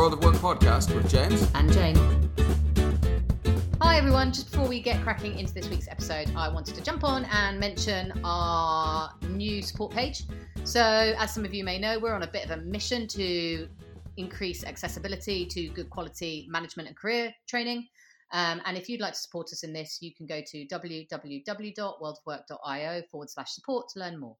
World of Work podcast with James. and Jane. Hi everyone, just before we get cracking into this week's episode, I wanted to jump on and mention our new support page. So, as some of you may know, we're on a bit of a mission to increase accessibility to good quality management and career training. Um, and if you'd like to support us in this, you can go to www.worldofwork.io forward slash support to learn more.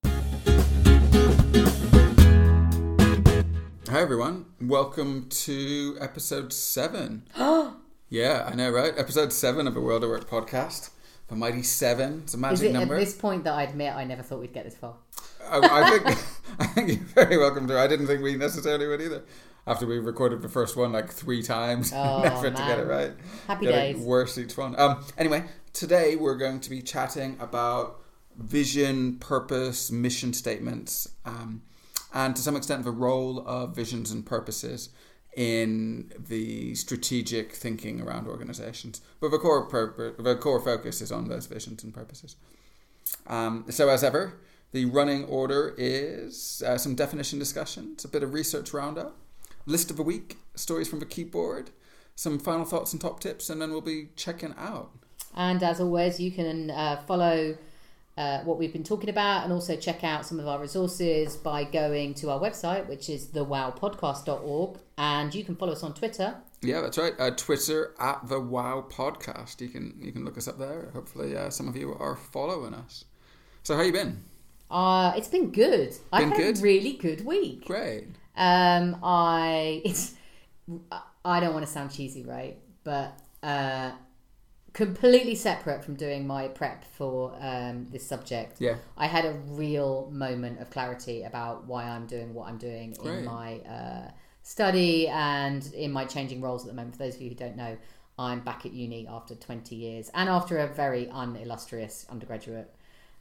Hi everyone, welcome to episode seven. yeah, I know, right? Episode seven of the World of Work podcast. The mighty seven. It's a magic Is it number. at this point that I admit I never thought we'd get this far? I, I think I think you're very welcome to. I didn't think we necessarily would either. After we recorded the first one like three times, Oh, never to get it man. right. Happy Getting days. Worse each one. Um. Anyway, today we're going to be chatting about vision, purpose, mission statements, um, and to some extent the role of visions and purposes in the strategic thinking around organizations. But the core the core focus is on those visions and purposes. Um, so, as ever, the running order is uh, some definition discussions, a bit of research roundup, list of the week, stories from the keyboard, some final thoughts and top tips, and then we'll be checking out. And as always, you can uh, follow uh, what we've been talking about and also check out some of our resources by going to our website, which is thewowpodcast.org. And you can follow us on Twitter. Yeah, that's right. Uh, Twitter at the Wow Podcast. You can you can look us up there. Hopefully, uh, some of you are following us. So, how you been? Uh, it's been good. I've had good? a really good week. Great. Um, I it's I don't want to sound cheesy, right? But uh, completely separate from doing my prep for um, this subject. Yeah. I had a real moment of clarity about why I'm doing what I'm doing Great. in my uh, study and in my changing roles at the moment. For those of you who don't know, I'm back at uni after 20 years and after a very unillustrious undergraduate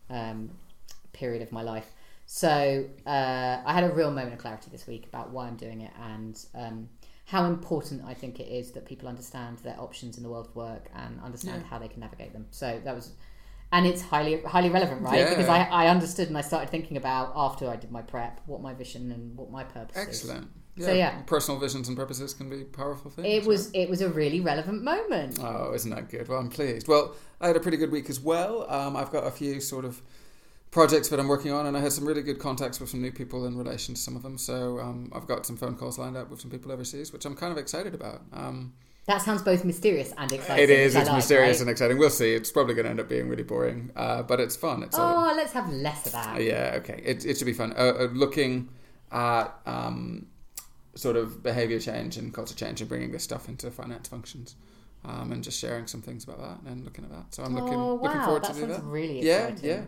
um, period of my life. So uh, I had a real moment of clarity this week about why I'm doing it and um, how important I think it is that people understand their options in the world of work and understand Yeah. how they can navigate them. So that was, and it's highly highly relevant, right? Yeah. Because I, I understood and I started thinking about after I did my prep what my vision and what my purpose is. Excellent. So, yeah. personal visions and purposes can be powerful things. It right? was it was a really relevant moment. Oh, isn't that good? Well, I'm pleased. Well, I had a pretty good week as well. Um, I've got a few sort of projects that I'm working on, and I had some really good contacts with some new people in relation to some of them. So um, I've got some phone calls lined up with some people overseas, which I'm kind of excited about. Um, That sounds both mysterious and exciting. it is. It's like, mysterious right? and exciting. We'll see. It's probably going to end up being really boring, uh, but it's fun. It's all, Oh, let's have less of that. yeah, okay. It, it should be fun. Uh, uh, looking at um, sort of behavior change and culture change and bringing this stuff into finance functions. Um, and just sharing some things about that and looking at that. So I'm looking oh wow, looking forward that to do that. really Yeah, exciting. yeah.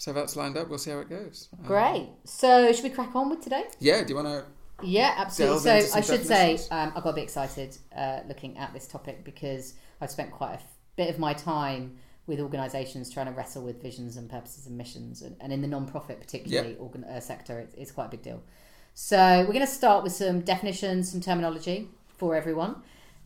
So that's lined up. We'll see how it goes. Um, Great. So should we crack on with today? yeah. Do you want to? Yeah, absolutely. So I should say um, I got a bit excited uh, looking at this topic because I've spent quite a bit of my time with organisations trying to wrestle with visions and purposes and missions, and, and in the non-profit particularly organ- uh, sector, it's, it's quite a big deal. So we're going to start with some definitions, some terminology for everyone,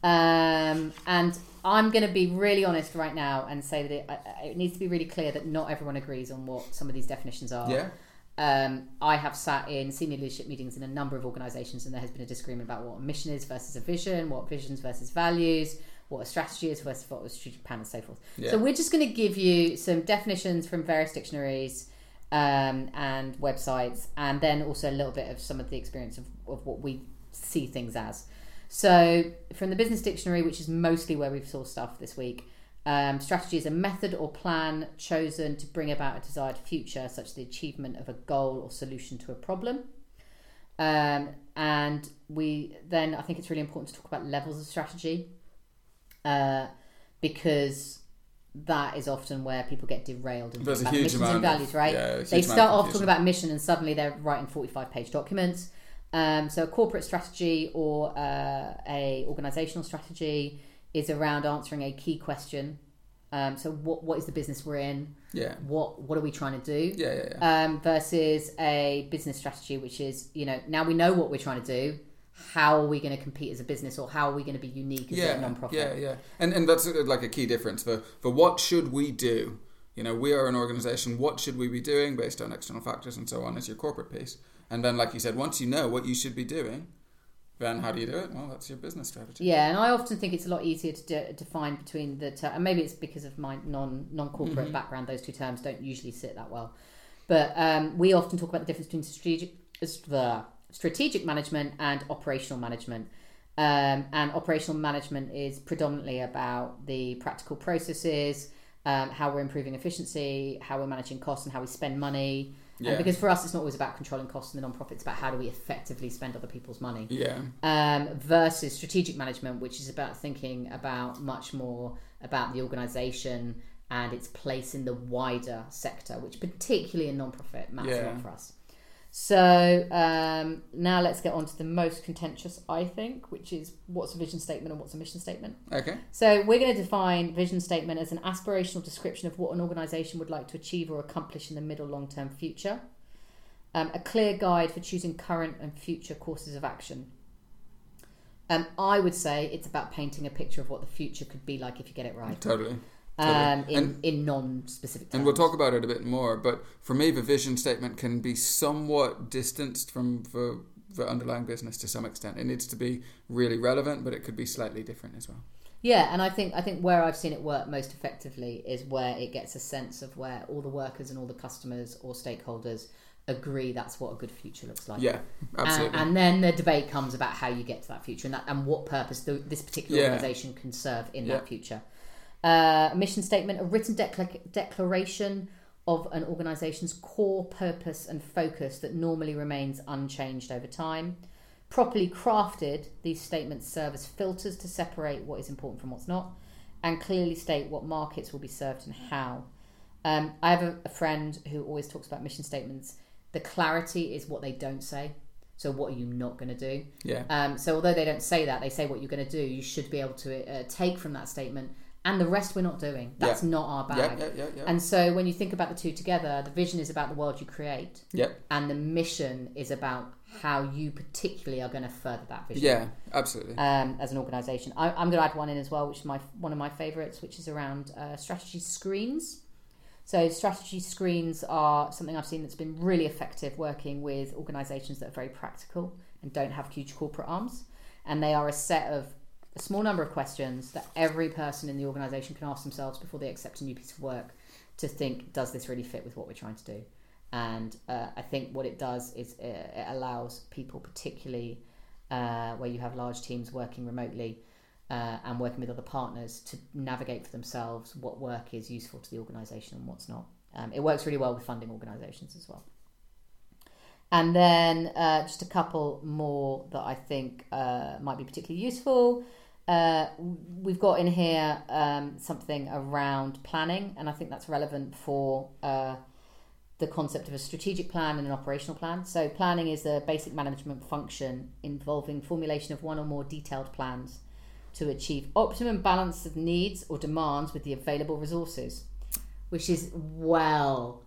um, and I'm going to be really honest right now and say that it, it needs to be really clear that not everyone agrees on what some of these definitions are. Yeah. Um, I have sat in senior leadership meetings in a number of organisations, and there has been a disagreement about what a mission is versus a vision, what visions versus values, what a strategy is versus what a strategic plan, and so forth. Yeah. So we're just going to give you some definitions from various dictionaries um, and websites, and then also a little bit of some of the experience of, of what we see things as. So from the Business Dictionary, which is mostly where we've sourced stuff this week. Um, strategy is a method or plan chosen to bring about a desired future, such as the achievement of a goal or solution to a problem. Um, and we then, I think it's really important to talk about levels of strategy uh, because that is often where people get derailed and There's a about missions and values, right? yeah, they start off talking about mission and suddenly they're writing 45 page documents. Um, so a corporate strategy or uh, a organizational strategy is around answering a key question. Um, so what what is the business we're in? Yeah. What what are we trying to do? Yeah. Yeah. yeah. Um, versus a business strategy, which is you know now we know what we're trying to do. How are we going to compete as a business, or how are we going to be unique as a yeah, non-profit? yeah, yeah, and and that's uh, like a key difference for for what should we do. You know, we are an organization. What should we be doing based on external factors and so on? Is your corporate piece, and then like you said, once you know what you should be doing, then how do you do it? Well, that's your business strategy. Yeah, and I often think it's a lot easier to de- define between the ter- and maybe it's because of my non non corporate Mhm. background. Those two terms don't usually sit that well, but um, we often talk about the difference between strategic the strategic management and operational management. Um, and operational management is predominantly about the practical processes, um, how we're improving efficiency, how we're managing costs, and how we spend money. Yeah. because for us, it's not always about controlling costs in the non-profit; it's about how do we effectively spend other people's money Yeah. um, versus strategic management, which is about thinking about much more about the organisation and its place in the wider sector, which particularly in non-profit matters a lot for us. So um, now let's get on to the most contentious, I think, which is what's a vision statement and what's a mission statement. Okay. So we're going to define vision statement as an aspirational description of what an organisation would like to achieve or accomplish in the middle long term future. Um, a clear guide for choosing current and future courses of action. Um, I would say it's about painting a picture of what the future could be like if you get it right. Totally. Um, Totally. in, And- in non-specific terms. And we'll talk about it a bit more, but for me, the vision statement can be somewhat distanced from the, the underlying business to some extent. It needs to be really relevant, but it could be slightly different as well. Yeah, and I think I think where I've seen it work most effectively is where it gets a sense of where all the workers and all the customers or stakeholders agree that's what a good future looks like. Yeah, absolutely. And, and then the debate comes about how you get to that future and, that, and what purpose the, this particular Yeah. organisation can serve in Yeah. that future. Uh, a mission statement, a written decla- declaration of an organisation's core purpose and focus that normally remains unchanged over time. Properly crafted, these statements serve as filters to separate what is important from what's not and clearly state what markets will be served and how. Um, I have a, a friend who always talks about mission statements. The clarity is what they don't say. So, what are you not going to do? yeah, Um, so, although they don't say that, they say what you're going to do. You should be able to uh, take from that statement, and the rest we're not doing. That's not our yeah, bag. yeah, yeah, yeah. And so, when you think about the two together, the vision is about the world you create, Yep. and the mission is about how you particularly are going to further that vision Yeah, absolutely. um, as an organisation. I, I'm going to add one in as well, which is my one of my favourites, which is around uh, strategy screens. So strategy screens are something I've seen that's been really effective working with organisations that are very practical and don't have huge corporate arms, and they are a set of a small number of questions that every person in the organisation can ask themselves before they accept a new piece of work to think, does this really fit with what we're trying to do? And uh, I think what it does is uh, it allows people, particularly uh, where you have large teams working remotely uh, and working with other partners, to navigate for themselves what work is useful to the organisation and what's not. Um, it works really well with funding organisations as well. And then uh, just a couple more that I think uh, might be particularly useful. Uh, we've got in here um, something around planning, and I think that's relevant for uh, the concept of a strategic plan and an operational plan. So, planning is a basic management function involving formulation of one or more detailed plans to achieve optimum balance of needs or demands with the available resources, which is well,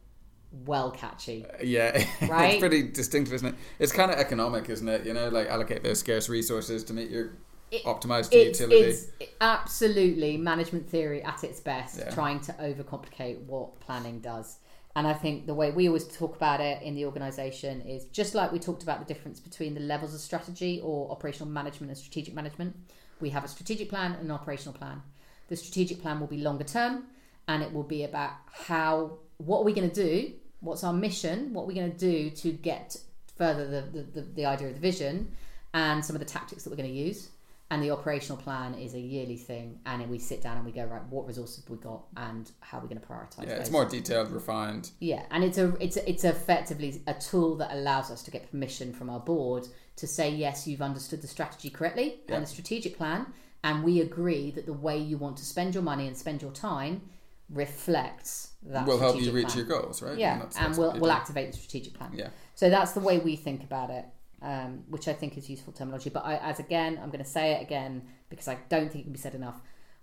well catchy. Yeah, Right? it's pretty distinctive, isn't it? It's kind of economic, isn't it? You know, like allocate those scarce resources to meet your It- optimized It's, utility. it's absolutely management theory at its best, Yeah. trying to overcomplicate what planning does. And I think the way we always talk about it in the organisation is just like we talked about the difference between the levels of strategy or operational management and strategic management. We have a strategic plan and an operational plan. The strategic plan will be longer term and it will be about how, what are we going to do? What's our mission? What are we going to do to get further the, the, the, the idea of the vision and some of the tactics that we're going to use? And the operational plan is a yearly thing, and we sit down and we go right. What resources have we got, and how are we going to prioritize? yeah, it's more detailed, refined. Yeah, and it's a it's a, it's effectively a tool that allows us to get permission from our board to say yes, you've understood the strategy correctly Yeah. and the strategic plan, and we agree that the way you want to spend your money and spend your time reflects that. will help you reach plan. your goals, right? Yeah, that's- and that's we'll we'll activate the strategic plan. Yeah, So that's the way we think about it, um, which I think is useful terminology. But I, as again, I'm going to say it again because I don't think it can be said enough.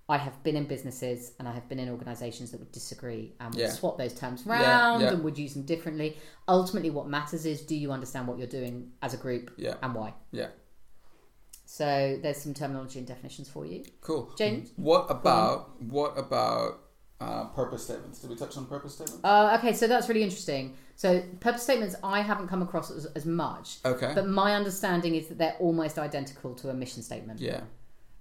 I have been in businesses and I have been in organisations that would disagree and would Yeah. swap those terms Yeah, round yeah. and would use them differently. Ultimately, what matters is do you understand what you're doing as a group yeah, and why? yeah. So there's some terminology and definitions for you. Cool. James? What about what about uh, purpose statements? Did we touch on purpose statements? Uh, okay, so that's really interesting So purpose statements I haven't come across as, as much, Okay. but my understanding is that they're almost identical to a mission statement. yeah.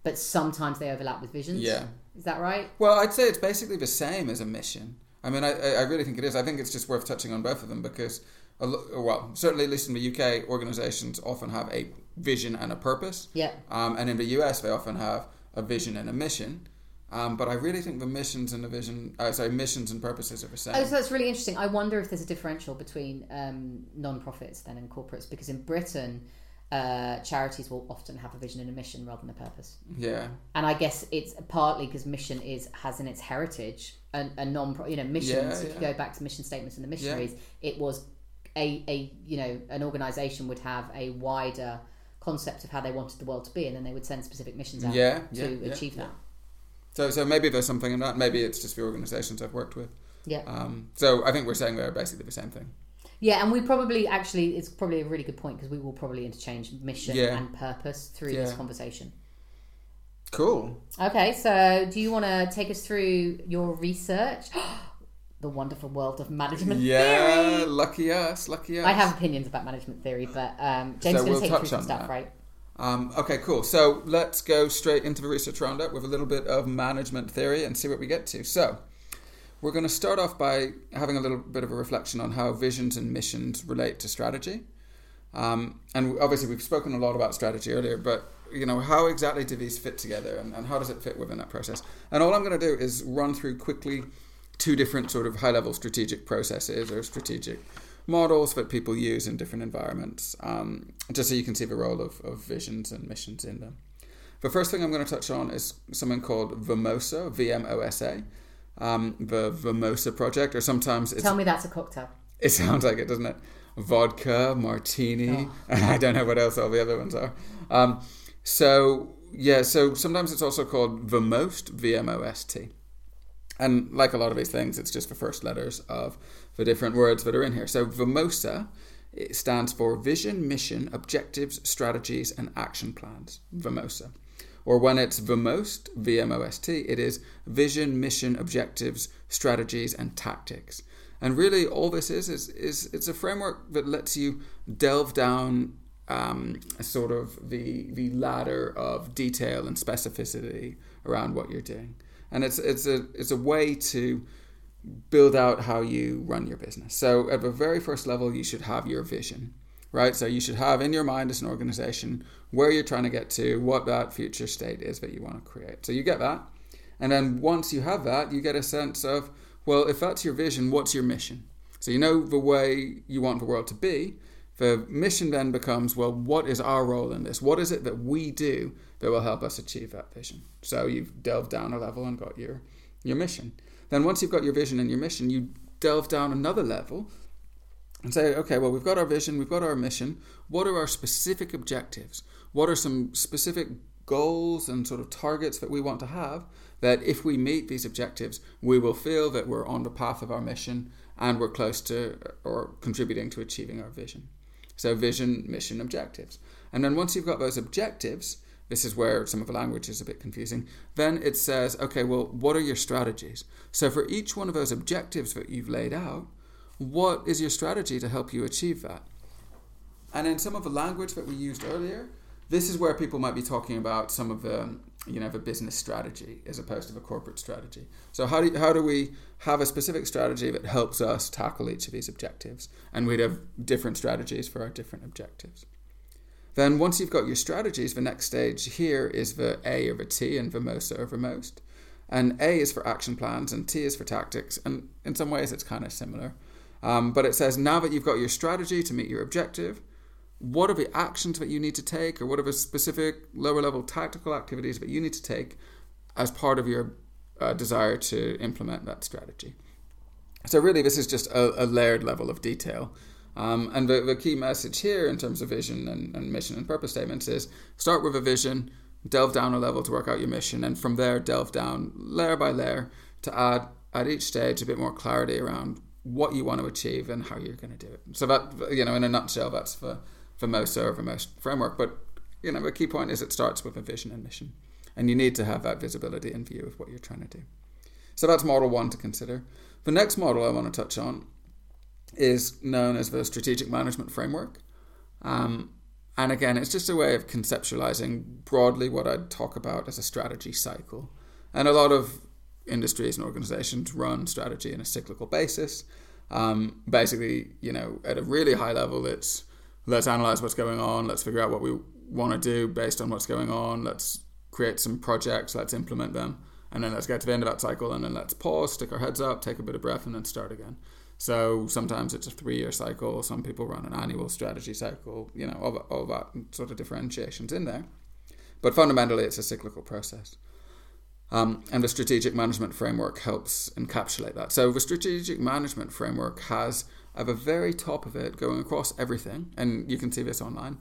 But sometimes they overlap with visions. Yeah. Is that right? Well, I'd say it's basically the same as a mission. I mean, I, I really think it is. I think it's just worth touching on both of them because, a well, certainly at least in the UK, organisations often have a vision and a purpose, Yeah. um, and in the US they often have a vision and a mission. Um, but I really think the missions and the vision, uh, sorry, missions and purposes are the same. Oh, so that's really interesting. I wonder if there's a differential between um, non-profits then and corporates because in Britain, uh, charities will often have a vision and a mission rather than a purpose. yeah, And I guess it's partly because mission is has in its heritage a, a non you know missions. Yeah, if you go back to mission statements and the missionaries, it was a, a you know an organisation would have a wider concept of how they wanted the world to be, and then they would send specific missions out Yeah, to yeah, yeah, achieve yeah. that. So, so maybe there's something in that. Maybe it's just the organisations I've worked with. Yeah. Um, so I think we're saying they're basically the same thing. Yeah, and we probably actually it's probably a really good point because we will probably interchange mission Yeah. and purpose through this conversation. Cool. Okay, so do you want to take us through your research? the wonderful world of management Yeah, theory. lucky us, lucky us. I have opinions about management theory, but um, James So is going to we'll take touch through some stuff, that. right? Um, okay, cool. So let's go straight into the research roundup with a little bit of management theory and see what we get to. So we're going to start off by having a little bit of a reflection on how visions and missions relate to strategy. Um, and obviously, we've spoken a lot about strategy earlier, but you know, how exactly do these fit together, and, and how does it fit within that process? And all I'm going to do is run through quickly two different sort of high-level strategic processes or strategic models that people use in different environments, um, just so you can see the role of, of visions and missions in them. The first thing I'm going to touch on is something called VMOSA, V-M-O-S-A, um, the VMOSA project, or sometimes it's Tell me that's a cocktail. it sounds like it, doesn't it? Vodka, martini. Oh. I don't know what else all the other ones are. Um, so yeah, so sometimes it's also called the most V M O S T, and like a lot of these things, it's just the first letters of the different words that are in here. So VMOSA it stands for Vision, Mission, Objectives, Strategies, and Action Plans. VMOSA. Or when it's VMOST, V M O S T, it is Vision, Mission, Objectives, Strategies, and Tactics. And really, all this is is is it's a framework that lets you delve down um, sort of the the ladder of detail and specificity around what you're doing. And it's it's a it's a way to build out how you run your business. So at the very first level, you should have your vision, right? So you should have in your mind as an organization where you're trying to get to, what that future state is that you want to create. So you get that. And then once you have that, you get a sense of, well, if that's your vision, what's your mission? So you know the way you want the world to be. The mission then becomes, well, what is our role in this? What is it that we do that will help us achieve that vision? So you've delved down a level and got your your mission. Then once you've got your vision and your mission, you delve down another level and say, okay, well, we've got our vision, we've got our mission. What are our specific objectives? What are some specific goals and sort of targets that we want to have that if we meet these objectives, we will feel that we're on the path of our mission and we're close to or contributing to achieving our vision. So, vision, mission, objectives. And then once you've got those objectives, this is where some of the language is a bit confusing. Then it says, okay, well, what are your strategies? So, for each one of those objectives that you've laid out, what is your strategy to help you achieve that? And in some of the language that we used earlier, this is where people might be talking about some of the, you know, the business strategy as opposed to the corporate strategy. So how do how do we have a specific strategy that helps us tackle each of these objectives? And we'd have different strategies for our different objectives. Then once you've got your strategies, the next stage here is the A the T and the most the most. And A is for action plans and T is for tactics. And in some ways it's kind of similar. Um, but it says now that you've got your strategy to meet your objective, what are the actions that you need to take, or what are the specific lower level tactical activities that you need to take as part of your uh, desire to implement that strategy? So, really, this is just a, a layered level of detail. Um, and the, the key message here in terms of vision and, and mission and purpose statements is start with a vision, delve down a level to work out your mission, and from there, delve down layer by layer to add at each stage a bit more clarity around what you want to achieve and how you're going to do it. So, that, you know, in a nutshell, that's the the most or the most framework. But you know, the key point is it starts with a vision and mission, and you need to have that visibility in view of what you're trying to do. So that's model one to consider. The next model I want to touch on is known as the strategic management framework. Um, and again, it's just a way of conceptualizing broadly what I'd talk about as a strategy cycle. And a lot of industries and organizations run strategy in a cyclical basis. Um, basically, you know, at a really high level, it's let's analyze what's going on, let's figure out what we want to do based on what's going on, let's create some projects, let's implement them, and then let's get to the end of that cycle, and then let's pause, stick our heads up, take a bit of breath, and then start again. So sometimes it's a three year cycle, some people run an annual strategy cycle, you know, all, all that sort of differentiations in there. But fundamentally, it's a cyclical process. Um, and the strategic management framework helps encapsulate that. So the strategic management framework has at the very top of it, going across everything, and you can see this online,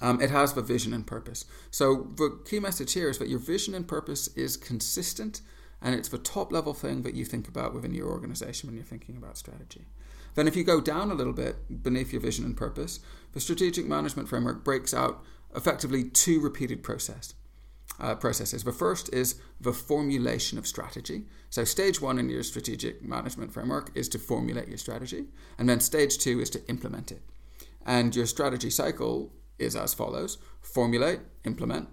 um, it has the vision and purpose. So the key message here is that your vision and purpose is consistent and it's the top level thing that you think about within your organization when you're thinking about strategy. Then, if you go down a little bit beneath your vision and purpose, the strategic management framework breaks out effectively two repeated process, uh, processes. The first is the formulation of strategy. So, stage one in your strategic management framework is to formulate your strategy, and then stage two is to implement it. And your strategy cycle is as follows formulate, implement,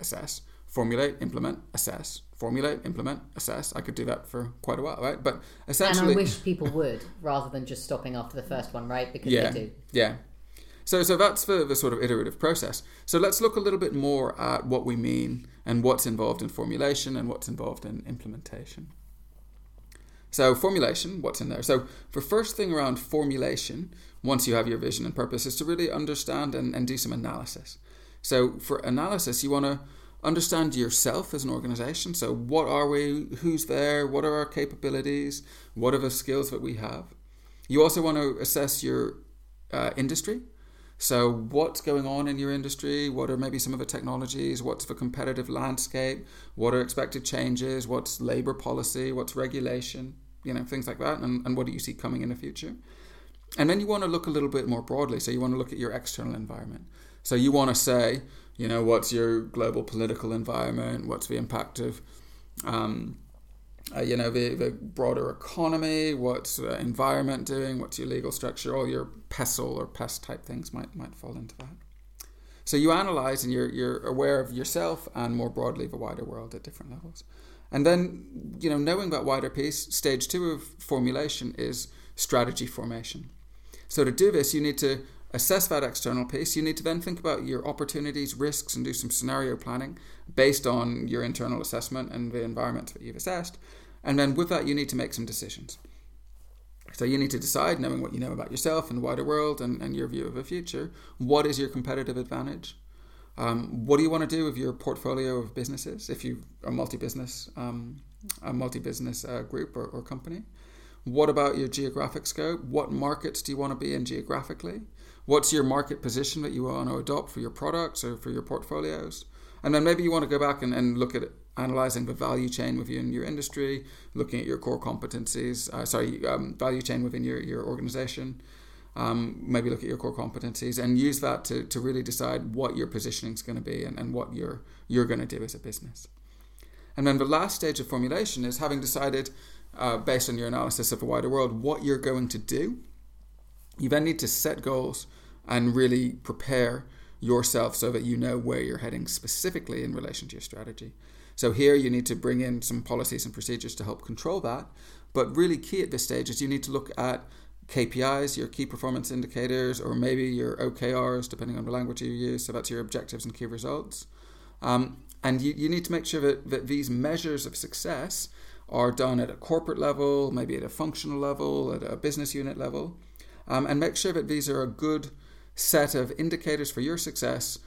assess, formulate, implement, assess, formulate, implement, assess. I could do that for quite a while, right? But essentially, and I wish people would rather than just stopping after the first one, right? Because yeah, they do. Yeah. So, so that's the, the sort of iterative process. So let's look a little bit more at what we mean and what's involved in formulation and what's involved in implementation. So formulation, what's in there? So the first thing around formulation, once you have your vision and purpose, is to really understand and, and do some analysis. So for analysis, you want to understand yourself as an organization. So, what are we? Who's there? What are our capabilities? What are the skills that we have? You also want to assess your uh, industry. So, what's going on in your industry? What are maybe some of the technologies? What's the competitive landscape? What are expected changes? What's labor policy? What's regulation? You know, things like that. And, and what do you see coming in the future? And then you want to look a little bit more broadly. So, you want to look at your external environment. So, you want to say, you know, what's your global political environment? What's the impact of, um, uh, you know, the, the broader economy? What's the environment doing? What's your legal structure? All your PESTLE or PEST type things might might fall into that. So you analyze and you're you're aware of yourself and more broadly the wider world at different levels. And then, you know, knowing that wider piece, stage two of formulation is strategy formation. So to do this, you need to assess that external piece. You need to then think about your opportunities, risks, and do some scenario planning based on your internal assessment and the environment that you've assessed. And then with that, you need to make some decisions. So you need to decide, knowing what you know about yourself and the wider world and, and your view of the future, what is your competitive advantage? Um, what do you want to do with your portfolio of businesses if you are multi-business, um, a multi-business uh, group or, or company? What about your geographic scope? What markets do you want to be in geographically? What's your market position that you want to adopt for your products or for your portfolios? And then maybe you want to go back and, and look at analyzing the value chain within your industry, looking at your core competencies, uh, sorry, um, value chain within your, your organization. Um, maybe look at your core competencies and use that to, to really decide what your positioning is going to be and, and what you're, you're going to do as a business. And then the last stage of formulation is having decided, uh, based on your analysis of the wider world, what you're going to do. You then need to set goals and really prepare yourself so that you know where you're heading specifically in relation to your strategy. So here you need to bring in some policies and procedures to help control that. But really key at this stage is you need to look at KPIs, your key performance indicators, or maybe your OKRs, depending on the language you use. So that's your objectives and key results. Um, and you, you need to make sure that, that these measures of success are done at a corporate level, maybe at a functional level, at a business unit level, um, and make sure that these are a good set of indicators for your success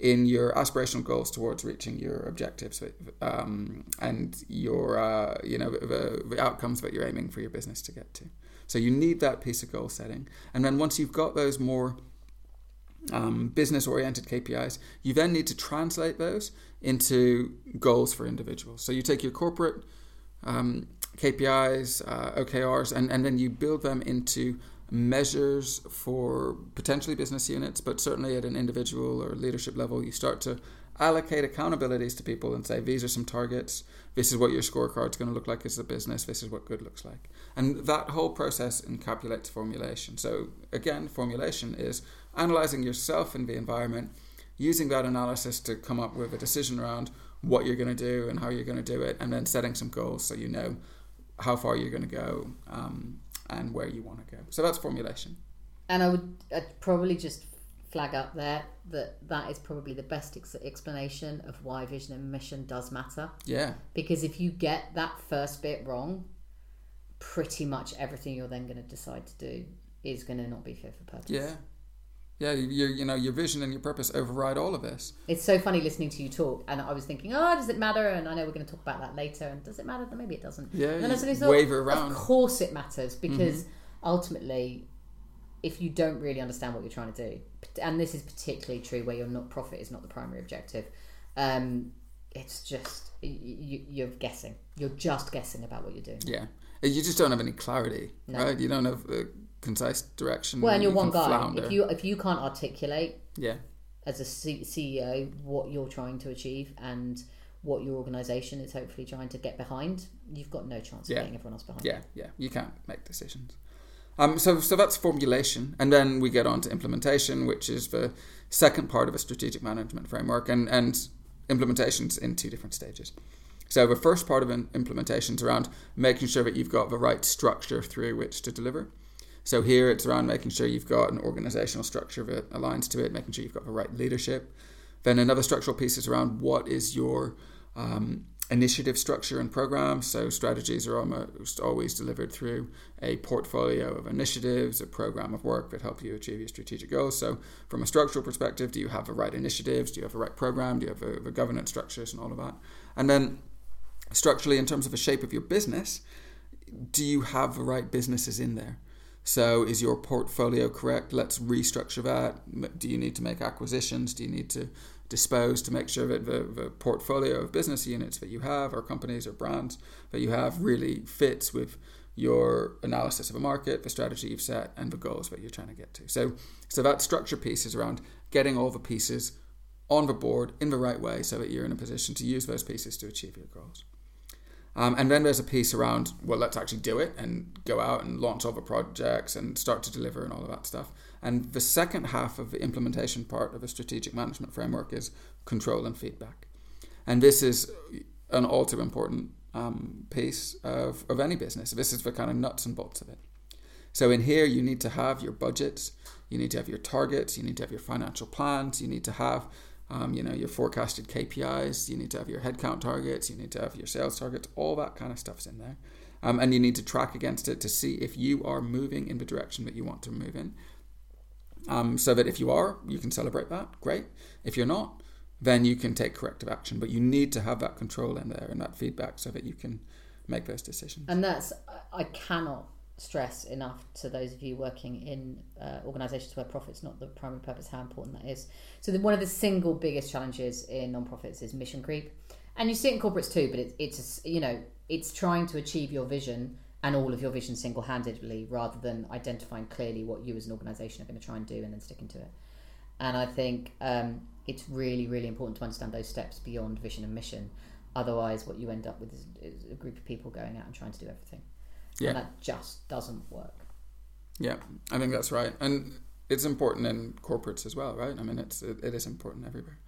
in your aspirational goals towards reaching your objectives um, and your uh, you know the, the outcomes that you're aiming for your business to get to. So you need that piece of goal setting. And then once you've got those more um, business oriented KPIs you then need to translate those into goals for individuals. So you take your corporate um, KPIs uh, OKRs and, and then you build them into measures for potentially business units, but certainly at an individual or leadership level, you start to allocate accountabilities to people and say, these are some targets. This is what your scorecard's going to look like as a business. This is what good looks like. And that whole process encapsulates formulation. So, again, formulation is analyzing yourself in the environment, using that analysis to come up with a decision around what you're going to do and how you're going to do it, and then setting some goals so you know how far you're going to go um, and where you want to go. So that's formulation. And I would I'd probably just flag up there that that is probably the best ex- explanation of why vision and mission does matter. Yeah. Because if you get that first bit wrong, pretty much everything you're then going to decide to do is going to not be fit for purpose. Yeah. Yeah, your you know your vision and your purpose override all of this. It's so funny listening to you talk, and I was thinking, oh, does it matter? And I know we're going to talk about that later. And does it matter? Then maybe it doesn't. Yeah, and then I you suddenly thought, waver around. Of course, it matters mm-hmm. because ultimately, if you don't really understand what you're trying to do, and this is particularly true where your not profit is not the primary objective, um, it's just you, you're guessing. You're just guessing about what you're doing. Yeah, you just don't have any clarity, No. right? You don't have a concise direction. Well, and you're you one guy. flounder. If you if you can't articulate yeah, as a C- CEO what you're trying to achieve and what your organisation is hopefully trying to get behind, you've got no chance Yeah. of getting everyone else behind. yeah, yeah, you can't make decisions. Um, so, so that's formulation, and then we get on to implementation, which is the second part of a strategic management framework, and and implementations in two different stages. So the first part of an implementation is around making sure that you've got the right structure through which to deliver. So here it's around making sure you've got an organizational structure that aligns to it, making sure you've got the right leadership. Then another structural piece is around what is your um, initiative structure and program. So strategies are almost always delivered through a portfolio of initiatives, a program of work that help you achieve your strategic goals. So from a structural perspective, do you have the right initiatives? Do you have the right program? Do you have the, the governance structures and all of that? And then structurally, in terms of the shape of your business, do you have the right businesses in there? So, is your portfolio correct? Let's restructure that. Do you need to make acquisitions? Do you need to dispose to make sure that the, the portfolio of business units that you have, or companies or brands that you have, really fits with your analysis of a market, the strategy you've set, and the goals that you're trying to get to? So, so that structure piece is around getting all the pieces on the board in the right way so that you're in a position to use those pieces to achieve your goals. Um, and then there's a piece around, well, let's actually do it and go out and launch the projects and start to deliver and all of that stuff. And the second half of the implementation part of a strategic management framework is control and feedback. And this is an all too important um, piece of, of any business. This is the kind of nuts and bolts of it. So in here, you need to have your budgets, you need to have your targets, you need to have your financial plans, you need to have um, you know your forecasted KPIs, you need to have your headcount targets, you need to have your sales targets, all that kind of stuff's in there, um, and you need to track against it to see if you are moving in the direction that you want to move in. Um, so that if you are, you can celebrate that, great. If you're not, then you can take corrective action. But you need to have that control in there and that feedback so that you can make those decisions. And that's I cannot stress enough to those of you working in uh, organisations where profit's not the primary purpose how important that is. So the, one of the single biggest challenges in non-profits is mission creep, and you see it in corporates too. But it, it's you know it's trying to achieve your vision and all of your vision single-handedly rather than identifying clearly what you as an organisation are going to try and do and then sticking to it. And I think um, it's really really important to understand those steps beyond vision and mission. Otherwise, what you end up with is, is a group of people going out and trying to do everything Yeah. and that just doesn't work. Yeah, I think that's right, and it's important in corporates as well, right? I mean, it's it, it is important everywhere.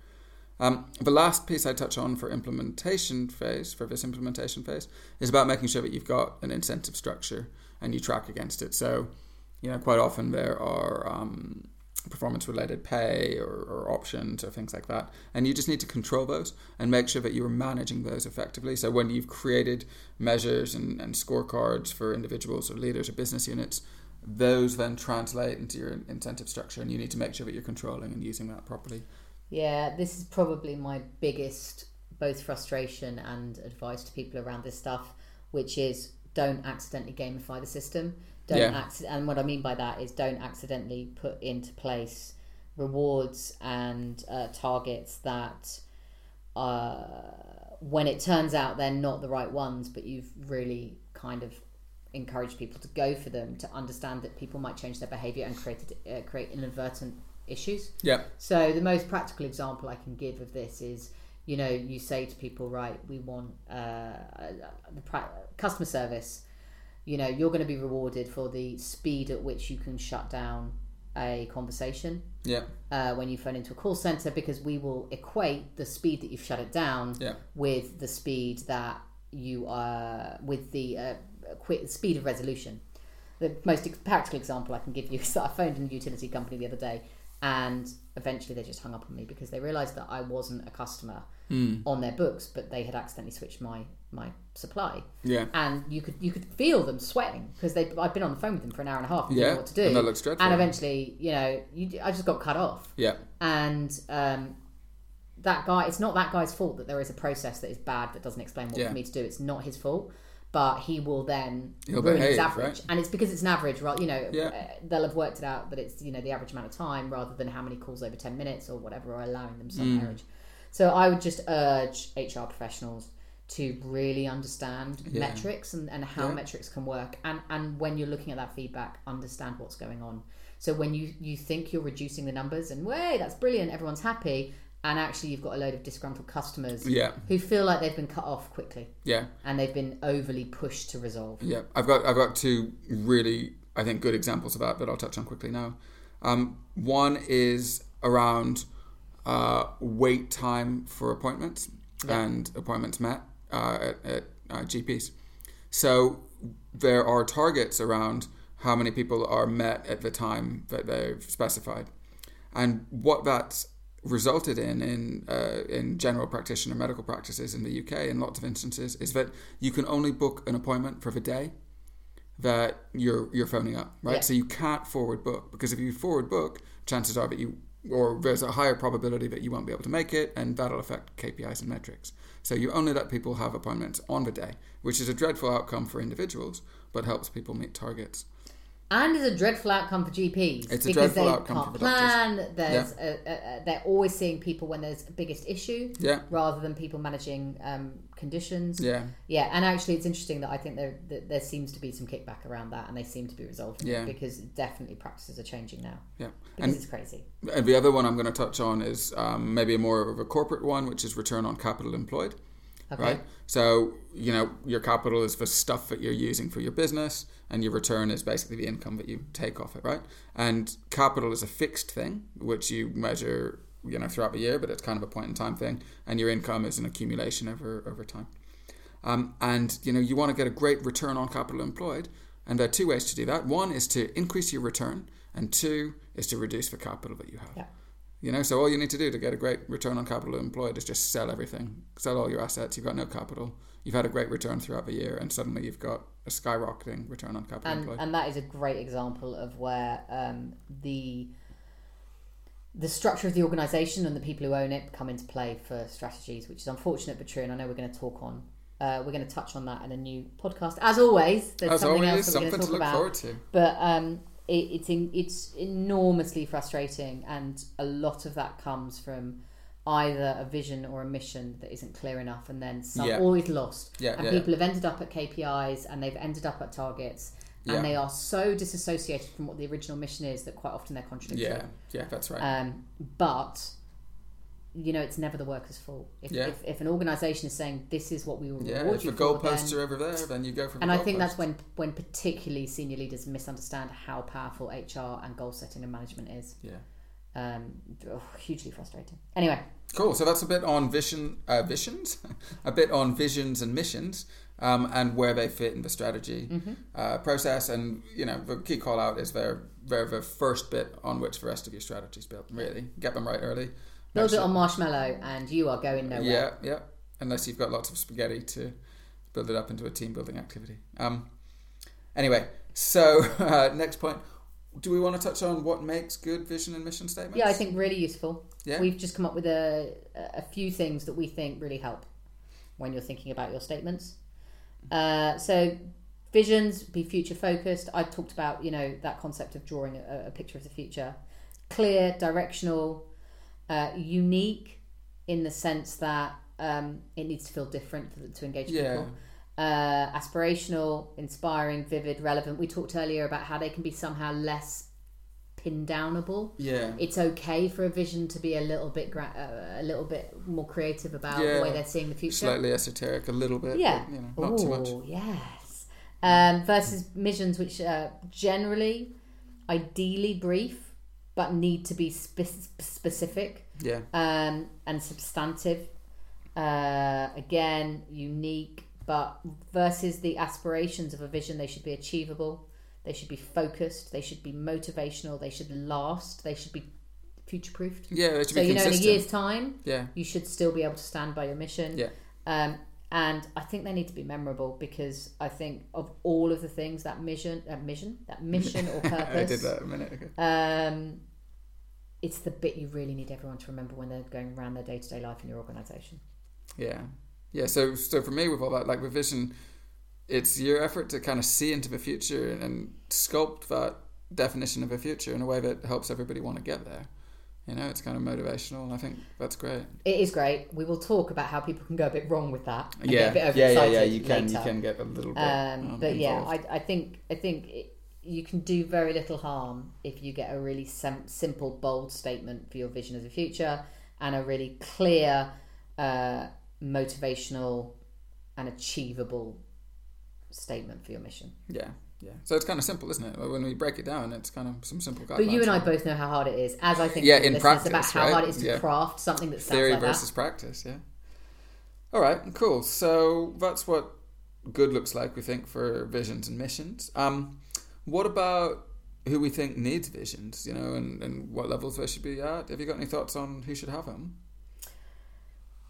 Um, the last piece I touch on for implementation phase, for this implementation phase, is about making sure that you've got an incentive structure and you track against it. So, you know, quite often there are um, performance-related pay or, or options or things like that, and you just need to control those and make sure that you are managing those effectively. So when you've created measures and, and scorecards for individuals or leaders or business units, those then translate into your incentive structure, and you need to make sure that you're controlling and using that properly. Yeah, this is probably my biggest both frustration and advice to people around this stuff, which is don't accidentally gamify the system. Don't Yeah. acci- and what I mean by that is don't accidentally put into place rewards and uh, targets that uh, when it turns out they're not the right ones, but you've really kind of encouraged people to go for them to understand that people might change their behavior and create uh, create inadvertent issues. Yeah. So the most practical example I can give of this is, you know, you say to people, right, we want uh, the pra- customer service. You know, you're going to be rewarded for the speed at which you can shut down a conversation Yeah. uh, when you phone into a call center because we will equate the speed that you've shut it down Yeah. with the speed that you are with the uh, quick speed of resolution. The most practical example I can give you is that I phoned in a utility company the other day, and eventually they just hung up on me because they realised that I wasn't a customer Hmm. on their books, but they had accidentally switched my my supply, Yeah. and you could you could feel them sweating because they I'd been on the phone with them for an hour and a half, and Yeah. know what to do, And that looks dreadful. and eventually, you know, you, I just got cut off Yeah. and um, that guy it's not that guy's fault that there is a process that is bad that doesn't explain what Yeah. for me to do it's not his fault but he will then He'll ruin his average right? and it's because it's an average right you know Yeah. uh, they'll have worked it out that it's you know the average amount of time rather than how many calls over 10 minutes or whatever or allowing them Mm. some average so i would just urge hr professionals to really understand Yeah. metrics and, and how Yeah. metrics can work and and when you're looking at that feedback understand what's going on so when you you think you're reducing the numbers and way that's brilliant everyone's happy and actually you've got a load of disgruntled customers Yeah. who feel like they've been cut off quickly Yeah. and they've been overly pushed to resolve Yeah, I've got I've got two really I think good examples of that that I'll touch on quickly now. Um, one is around uh, wait time for appointments Yeah. and appointments met uh, at, at uh, GPs. So there are targets around how many people are met at the time that they've specified, and what that's resulted in in uh, in general practitioner medical practices in the UK in lots of instances is that you can only book an appointment for the day that you're you're phoning up, right? Yeah. So you can't forward book because if you forward book, chances are that you or there's a higher probability that you won't be able to make it, and that'll affect KPIs and metrics. So you only let people have appointments on the day, which is a dreadful outcome for individuals, but helps people meet targets. and is a dreadful outcome for GPs It's a because dreadful they outcome can't for doctors. plan. There's a, a, a, they're always seeing people when there's biggest issue Yeah, rather than people managing um, conditions. yeah, Yeah, and actually, it's interesting that I think there that there seems to be some kickback around that, and they seem to be resolving Yeah. it because definitely practices are changing now yeah. because And it's crazy. And the other one I'm going to touch on is um, maybe a more of a corporate one, which is return on capital employed. Okay. Right. So you know your capital is the stuff that you're using for your business, and your return is basically the income that you take off it. Right. And capital is a fixed thing which you measure you know throughout the year, but it's kind of a point in time thing, and your income is an accumulation over over time. Um, and you know you want to get a great return on capital employed, and there are two ways to do that. One is to increase your return, and two is to reduce the capital that you have. Yeah. You know, so all you need to do to get a great return on capital employed is just sell everything, sell all your assets. You've got no capital. You've had a great return throughout the year, and suddenly you've got a skyrocketing return on capital and employed. and that is a great example of where um, the the structure of the organisation and the people who own it come into play for strategies, which is unfortunate but true. And I know we're going to talk on. Uh, we're going to touch on that in a new podcast. As always, there's As something always, else that we're going to talk look about. forward to. But um, it, it's in, it's enormously frustrating, and a lot of that comes from either a vision or a mission that isn't clear enough, and then some Yeah. always lost. Yeah, and yeah, people have ended up at KPIs, and they've ended up at targets, and Yeah. they are so disassociated from what the original mission is that quite often they're contradictory. yeah, yeah, that's right. Um, but you know, it's never the worker's fault. If, Yeah. if, if an organisation is saying this is what we will yeah, reward if you the for, goalposts then- are over there, then you go for the and I think that's when when particularly senior leaders misunderstand how powerful HR and goal setting and management is. Yeah. Um, oh, hugely frustrating. Anyway, Cool. So that's a bit on vision, uh, visions, a bit on visions and missions, um, and where they fit in the strategy Mm-hmm. uh, process. And you know, the key call out is they're they're the first bit on which the rest of your strategy is built. Really, get them right early. build it on marshmallow, and you are going nowhere. Yeah, yeah. Unless you've got lots of spaghetti to build it up into a team building activity. Um. Anyway, so uh, next point. Do we want to touch on what makes good vision and mission statements? Yeah, I think really useful. Yeah. We've just come up with a a few things that we think really help when you're thinking about your statements. Uh, so visions be future focused. I talked about you know that concept of drawing a, a picture of the future, clear, directional, uh, unique in the sense that um, it needs to feel different to, to engage Yeah. people. Uh, aspirational, inspiring, vivid, relevant. We talked earlier about how they can be somehow less pin downable. Yeah. It's okay for a vision to be a little bit gra- uh, a little bit more creative about Yeah. the way they're seeing the future. Slightly esoteric, a little bit. Yeah. But, you know, not too much. Yes. Um, versus missions which are generally, ideally brief, but need to be spe- specific Yeah. um, and substantive. Uh, again, unique, but versus the aspirations of a vision, they should be achievable. They should be focused. They should be motivational. They should last. They should be future proofed. Yeah, So be you know, in a year's time, yeah. you should still be able to stand by your mission. Yeah. Um, and I think they need to be memorable because I think of all of the things that mission, that mission, that mission or purpose. I did that a minute ago. Um, it's the bit you really need everyone to remember when they're going around their day to day life in your organisation. Yeah, yeah. So, so for me, with all that, like with vision, it's your effort to kind of see into the future and sculpt that definition of a future in a way that helps everybody want to get there. You know, it's kind of motivational, and I think that's great. It is great. We will talk about how people can go a bit wrong with that. Yeah, get a bit yeah, yeah, yeah. You can, you can get a little bit. Um, um, but yeah. I, I think I think it, you can do very little harm if you get a really sim- simple, bold statement for your vision of the future and a really clear, uh, motivational, and achievable statement for your mission. yeah, yeah. So it's kind of simple, isn't it? When we break it down, it's kind of some simple guidelines. But you and I both know how hard it is, as I think Yeah, in listeners, about how right? hard it is to Yeah. craft something that sounds theory like versus practice. Yeah. All right, cool. So that's what good looks like. We think for visions and missions. Um, what about who we think needs visions? You know, and, and what levels they should be at. Have you got any thoughts on who should have them?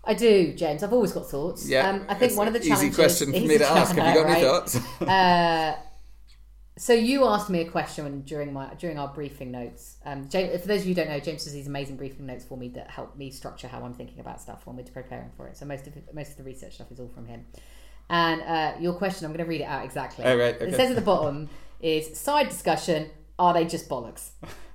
I do, James. I've always got thoughts. Yeah, um, I think it's one of the an challenges. easy question for me to ask. Have you got any thoughts? Uh, so you asked me a question during my during our briefing notes. Um, James, for those of you who don't know, James does these amazing briefing notes for me that help me structure how I'm thinking about stuff when we're preparing for it. So most of it, most of the research stuff is all from him. And uh, your question, I'm going to read it out exactly. Oh, right, okay. It says at the bottom is side discussion. Are they just bollocks?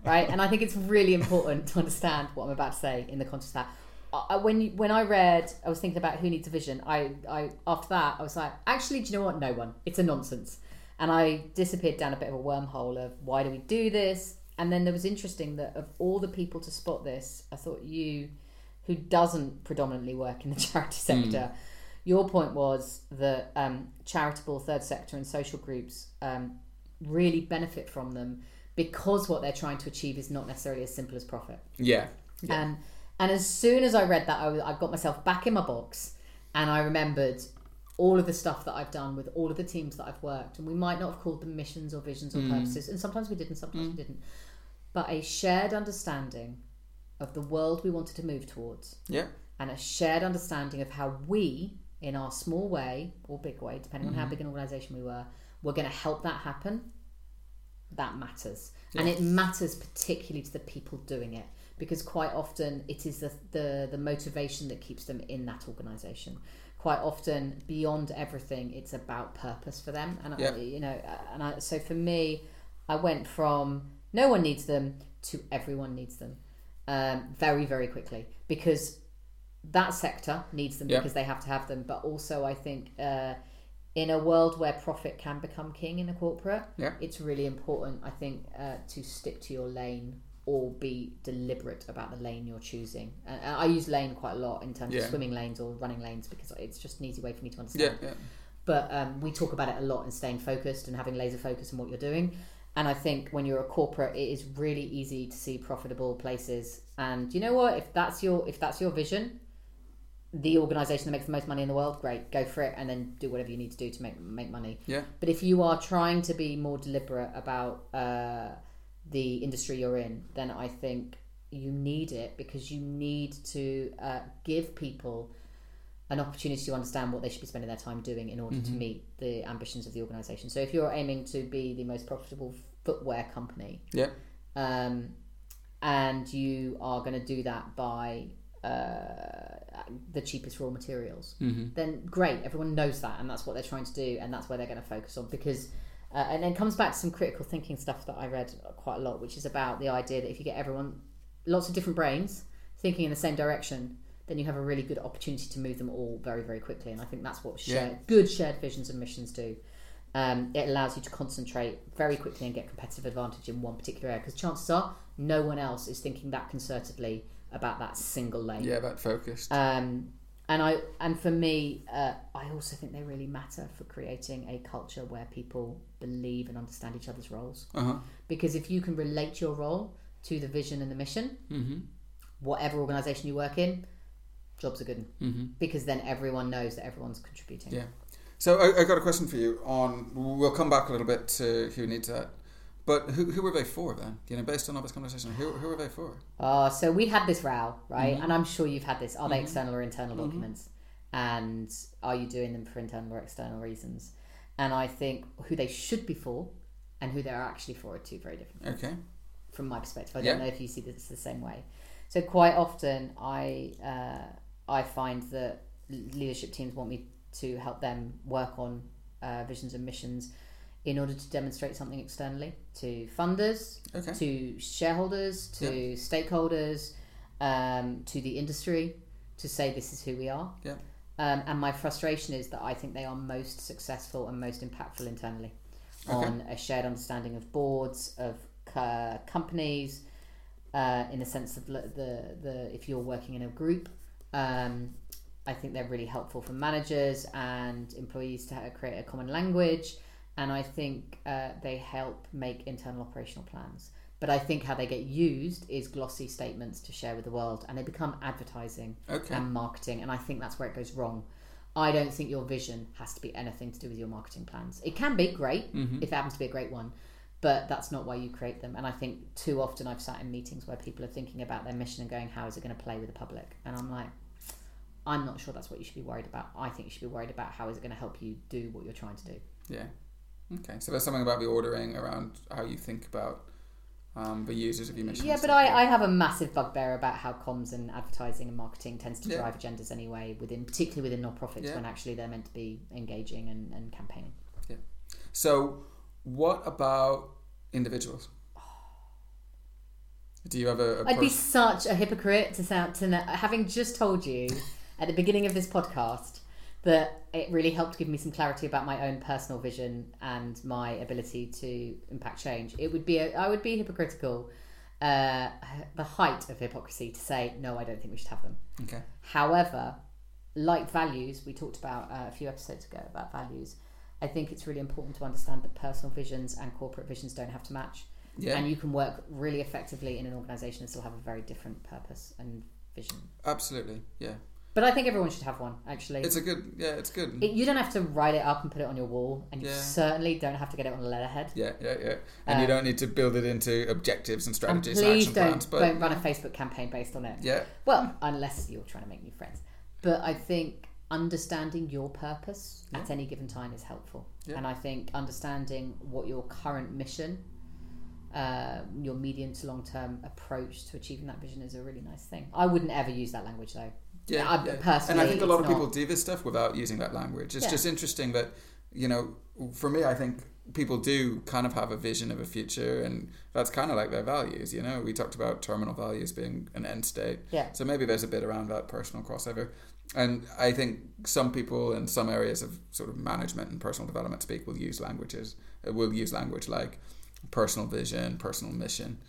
Right, and I think it's really important to understand what I'm about to say in the context of that. I, when you, when I read, I was thinking about who needs a vision. I, I after that, I was like, actually, do you know what? No one. It's a nonsense. And I disappeared down a bit of a wormhole of why do we do this? And then there was interesting that of all the people to spot this, I thought you, who doesn't predominantly work in the charity sector, your point was that um, charitable third sector and social groups um, really benefit from them because what they're trying to achieve is not necessarily as simple as profit. yeah. Yeah. And and as soon as I read that, I, was- I got myself back in my box, and I remembered all of the stuff that I've done with all of the teams that I've worked, and we might not have called them missions or visions or Mm. purposes, and sometimes we did, and sometimes we didn't. But a shared understanding of the world we wanted to move towards, Yeah. and a shared understanding of how we, in our small way or big way, depending on how big an organisation we were, were going to help that happen. That matters, and it matters particularly to the people doing it because quite often it is the the, the motivation that keeps them in that organisation. Quite often, beyond everything, it's about purpose for them, and Yeah. I, you know, and I, so for me, I went from no one needs them to everyone needs them um, very very quickly because that sector needs them Yeah. because they have to have them. But also, I think uh, in a world where profit can become king in a corporate, Yeah. it's really important, I think, uh, to stick to your lane or be deliberate about the lane you're choosing. Uh, I use lane quite a lot in terms Yeah. of swimming lanes or running lanes because it's just an easy way for me to understand. Yeah. But um, we talk about it a lot in staying focused and having laser focus on what you're doing. And I think when you're a corporate, it is really easy to see profitable places. And you know what? If that's your if that's your vision, the organisation that makes the most money in the world, great, go for it, and then do whatever you need to do to make make money. Yeah. But if you are trying to be more deliberate about uh, the industry you're in, then I think you need it because you need to uh, give people an opportunity to understand what they should be spending their time doing in order to meet the ambitions of the organisation. So if you're aiming to be the most profitable footwear company, Yeah. um, and you are going to do that by uh, the cheapest raw materials, Mm-hmm. then great. Everyone knows that, and that's what they're trying to do, and that's where they're going to focus on. Because, uh, and then comes back to some critical thinking stuff that I read quite a lot, which is about the idea that if you get everyone, lots of different brains thinking in the same direction, then you have a really good opportunity to move them all very, very quickly. And I think that's what shared, Yeah. good shared visions and missions do. um, it allows you to concentrate very quickly and get competitive advantage in one particular area because chances are no one else is thinking that concertedly about that single lane. Yeah, that focused. Um, and I and for me, uh, I also think they really matter for creating a culture where people believe and understand each other's roles. Uh-huh. Because if you can relate your role to the vision and the mission, Mm-hmm. whatever organisation you work in, jobs are good. Mm-hmm. Because then everyone knows that everyone's contributing. Yeah. So I, I got a question for you on. We'll come back a little bit to who needs that, but who who were they for then? You know, based on all this conversation, who who are they for? Uh, so we had this row, right? Mhm. And I'm sure you've had this. Are they Mhm. external or internal Mhm. documents? And are you doing them for internal or external reasons? And I think who they should be for and who they're actually for are two very different things Okay. from my perspective. I Yeah. don't know if you see this the same way. So quite often, I uh, I find that leadership teams want me to help them work on uh, visions and missions in order to demonstrate something externally to funders, Okay. to shareholders, to stakeholders, um, to the industry, to say this is who we are. Yeah. Um, and my frustration is that I think they are most successful and most impactful internally Okay. on a shared understanding of boards, of uh, companies, uh, in the sense of the, the, the if you're working in a group. Um, I think they're really helpful for managers and employees to create a common language, and I think uh, they help make internal operational plans. But I think how they get used is glossy statements to share with the world, and they become advertising Okay. and marketing, and I think that's where it goes wrong. I don't think your vision has to be anything to do with your marketing plans. It can be great Mhm. if it happens to be a great one, but that's not why you create them. And I think too often I've sat in meetings where people are thinking about their mission and going, "How is it going to play with the public?" And I'm like, I'm not sure that's what you should be worried about. I think you should be worried about how is it going to help you do what you're trying to do. Yeah. Okay. So there's something about the ordering around how you think about um, the users of your mission. Yeah, but. I, I have a massive bugbear about how comms and advertising and marketing tends to Yeah. drive agendas anyway, within particularly within non-profits Yeah. when actually they're meant to be engaging and, and campaigning. So, what about individuals? Do you have a? a I'd be such a hypocrite to sound to having just told you at the beginning of this podcast that it really helped give me some clarity about my own personal vision and my ability to impact change. It would be a, I would be hypocritical, uh, the height of hypocrisy to say no, I don't think we should have them. okay. However, like values, we talked about uh, a few episodes ago about values. I think it's really important to understand that personal visions and corporate visions don't have to match Yeah. and you can work really effectively in an organization and still have a very different purpose and vision. Absolutely. Yeah. But I think everyone should have one. Actually, It's a good. Yeah. It's good. it, you don't have to write it up and put it on your wall, and you Yeah. certainly don't have to get it on a letterhead. yeah. Yeah. Yeah. And you Um, don't need to build it into objectives and And strategies and please action don't plans. But don't run a Facebook campaign based on it. yeah. Well, unless you're trying to make new friends. But I think understanding your purpose at any given time is helpful. Yeah. And I think understanding what your current mission, uh, your medium to long term approach to achieving that vision is a really nice thing. I wouldn't ever use that language though. Yeah, I- yeah. personally, and I think a lot of people not- do this stuff without using that language. It's Yeah. just interesting that you know, for me, I think people do kind of have a vision of a future, and that's kind of like their values. You know, we talked about terminal values being an end state, Yeah. so maybe there's a bit around that personal crossover. And I think some people in some areas of sort of management and personal development speak will use languages, will use language like personal vision, personal mission.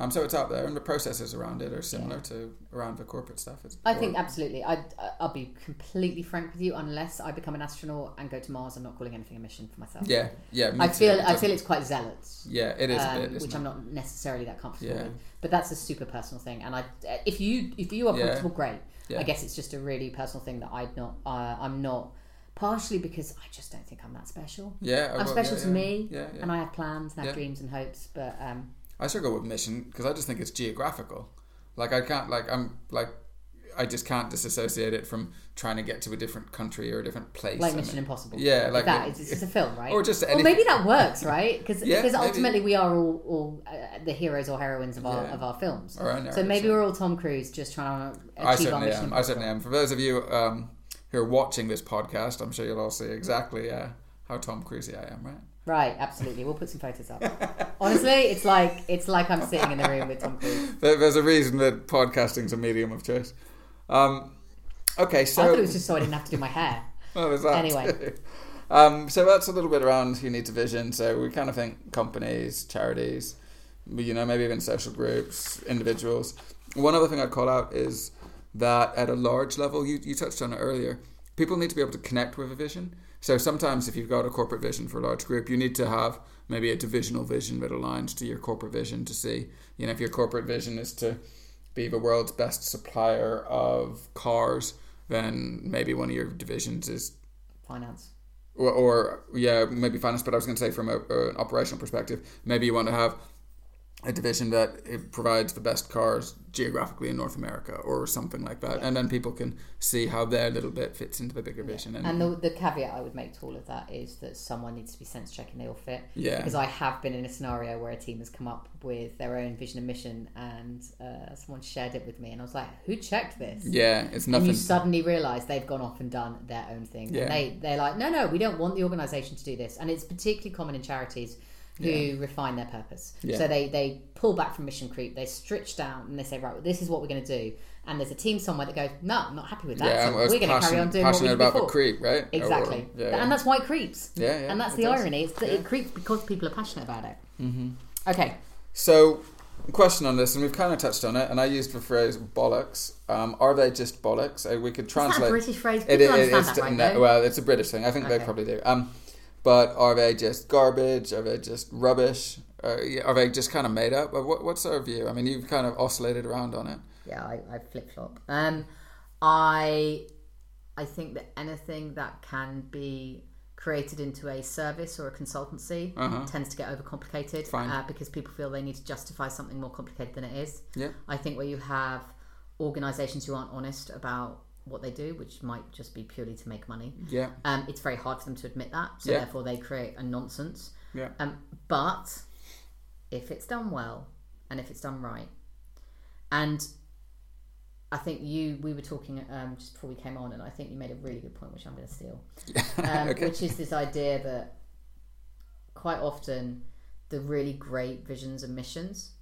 Um, so it's out there, and the processes around it are similar to around the corporate stuff. I think absolutely. I I'll be completely frank with you. Unless I become an astronaut and go to Mars, I'm not calling anything a mission for myself. Yeah, yeah. I feel I feel it's quite zealot. Yeah, it is um, bit, which it? I'm not necessarily that comfortable Yeah. with. But that's a super personal thing, and I, if you if you are Yeah. comfortable, great. Yeah. I guess it's just a really personal thing that I'd not. Uh, I'm not. Partially because I just don't think I'm that special, Yeah, I'm well, special yeah, to yeah. me, Yeah, yeah. and I have plans and I have Yeah. dreams and hopes. But um, I struggle with mission because I just think it's geographical. Like I can't, like I'm, like I just can't disassociate it from trying to get to a different country or a different place. like Mission Impossible, Yeah, like that it- it's, a film, right? or just Well, maybe that works, right? Because Yeah, maybe. ultimately we are all, all uh, the heroes or heroines of our Yeah. of our films. I So maybe we're all Tom Cruise just trying to achieve I our certainly mission. am. I certainly am. For those of you um, who are watching this podcast, I'm sure you'll all see exactly uh, how Tom Cruisey I am, right? Right, absolutely. We'll put some photos up. Honestly, it's like it's like I'm sitting in the room with Tom Cruise. There, there's a reason that podcasting's a medium of choice. Um, okay, so I thought it was just so I didn't have to do my hair. Oh, there's that Anyway. Um, so that's a little bit around who needs a vision. So we kind of think companies, charities, you know, maybe even social groups, individuals. One other thing I'd call out is that at a large level, you, you touched on it earlier, people need to be able to connect with a vision. So sometimes if you've got a corporate vision for a large group, you need to have maybe a divisional vision that aligns to your corporate vision to see, you know, if your corporate vision is to be the world's best supplier of cars, then maybe one of your divisions is Finance. or, or yeah, maybe finance. But I was going to say from a, an operational perspective, maybe you want to have a division that it provides the best cars geographically in North America or something like that, and then people can see how their little bit fits into the bigger vision. And, And the, the caveat I would make to all of that is that someone needs to be sense checking they all fit. yeah, Because I have been in a scenario where a team has come up with their own vision and mission, and uh, someone shared it with me, and I was like, "Who checked this?" yeah, it's nothing. And you suddenly realise they've gone off and done their own thing. Yeah. And they they're like, "No, no, we don't want the organisation to do this." And it's particularly common in charities who Yeah. refine their purpose. Yeah. So they they pull back from mission creep, they stretch down, and they say, "Right, well, this is what we're going to do." And there's a team somewhere that goes, "No, I'm not happy with that. yeah, so we're going to carry on doing what we did about before." the creep, right? Or- Exactly. yeah, yeah. And that's why it creeps. yeah, yeah, and that's the does. irony. It's that it creeps because people are passionate about it. Mm-hmm. Okay. So, question on this, and we've kind of touched on it, and I used the phrase bollocks. Um, are they just bollocks? Uh, we could Is that a translate. British phrase? It, People it, it's that, right? no, well, it's a British thing. I think they Okay. probably do. Um, but are they just garbage? Are they just rubbish? Uh, are they just kind of made up? What, what's our view? I mean, you've kind of oscillated around on it. yeah, I, I flip flop. Um, I I think that anything that can be created into a service or a consultancy Uh-huh. tends to get overcomplicated uh, because people feel they need to justify something more complicated than it is. Yeah. I think where you have organisations who aren't honest about what they do, which might just be purely to make money, Yeah. um, it's very hard for them to admit that. So Yeah. therefore, they create a nonsense. Yeah. Um, but if it's done well and if it's done right, and I think you we were talking um, just before we came on, and I think you made a really good point, which I'm going to steal, um, okay. which is this idea that quite often the really great visions and missions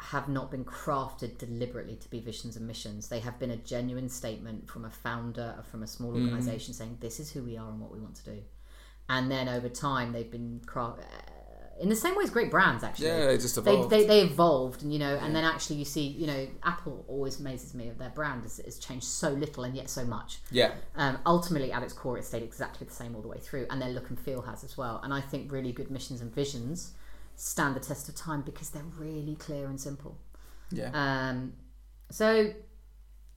have not been crafted deliberately to be visions and missions. They have been a genuine statement from a founder or from a small Mm. organization saying, "This is who we are and what we want to do." And then over time, they've been craft in the same way as great brands actually Yeah, they just they, evolved. they, they evolved and you know and then actually you see you know apple always amazes me of their brand has, has changed so little and yet so much yeah. um, ultimately at its core it stayed exactly the same all the way through and their look and feel has as well and i think really good missions and visions stand the test of time because they're really clear and simple Yeah. um, so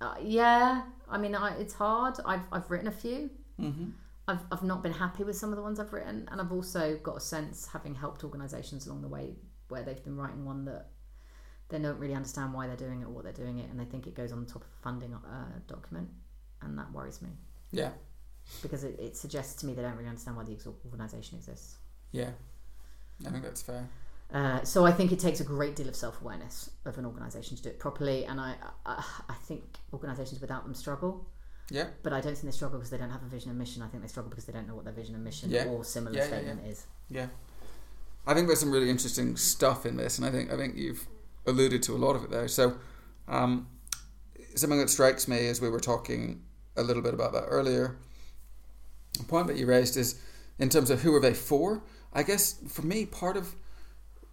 uh, yeah i mean I, it's hard I've, I've written a few Mm-hmm. I've, I've not been happy with some of the ones I've written, and I've also got a sense, having helped organisations along the way, where they've been writing one that they don't really understand why they're doing it or what they're doing it, and they think it goes on top of a funding uh, document, and that worries me Yeah. because it, it suggests to me they don't really understand why the organisation exists. Yeah. I think that's fair. Uh, so I think it takes a great deal of self awareness of an organisation to do it properly, and I, I I think organisations without them struggle. Yeah. But I don't think they struggle because they don't have a vision and mission. I think they struggle because they don't know what their vision and mission Yeah. or similar Yeah, yeah, statement is. Yeah. I think there's some really interesting stuff in this, and I think I think you've alluded to a lot of it there. So, um, something that strikes me as we were talking a little bit about that earlier, the point that you raised is in terms of who are they for. I guess for me, part of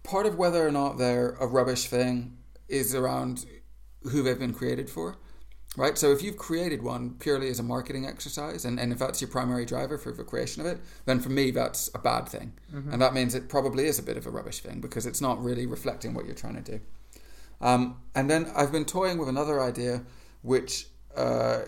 part of whether or not they're a rubbish thing is around who they've been created for. Right, so if you've created one purely as a marketing exercise, and, and if that's your primary driver for the creation of it, then for me that's a bad thing. And that means it probably is a bit of a rubbish thing because it's not really reflecting what you're trying to do. Um, and then I've been toying with another idea, which uh,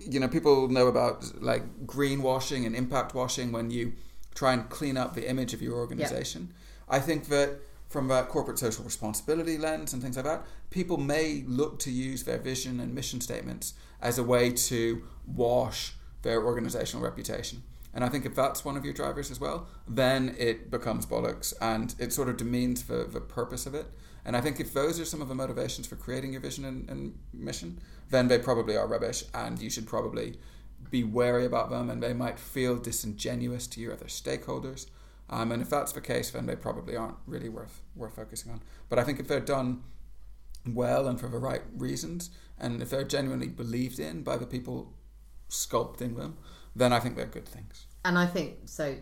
you know people know about like greenwashing and impact washing when you try and clean up the image of your organization. I think that from a corporate social responsibility lens and things like that, people may look to use their vision and mission statements as a way to wash their organizational reputation. And I think if that's one of your drivers as well, then it becomes bollocks and it sort of demeans the, the purpose of it. And I think if those are some of the motivations for creating your vision and, and mission, then they probably are rubbish and you should probably be wary about them and they might feel disingenuous to your other stakeholders. Um, and if that's the case, then they probably aren't really worth worth focusing on. But I think if they're done well and for the right reasons, and if they're genuinely believed in by the people sculpting them, then I think they're good things. and I think so.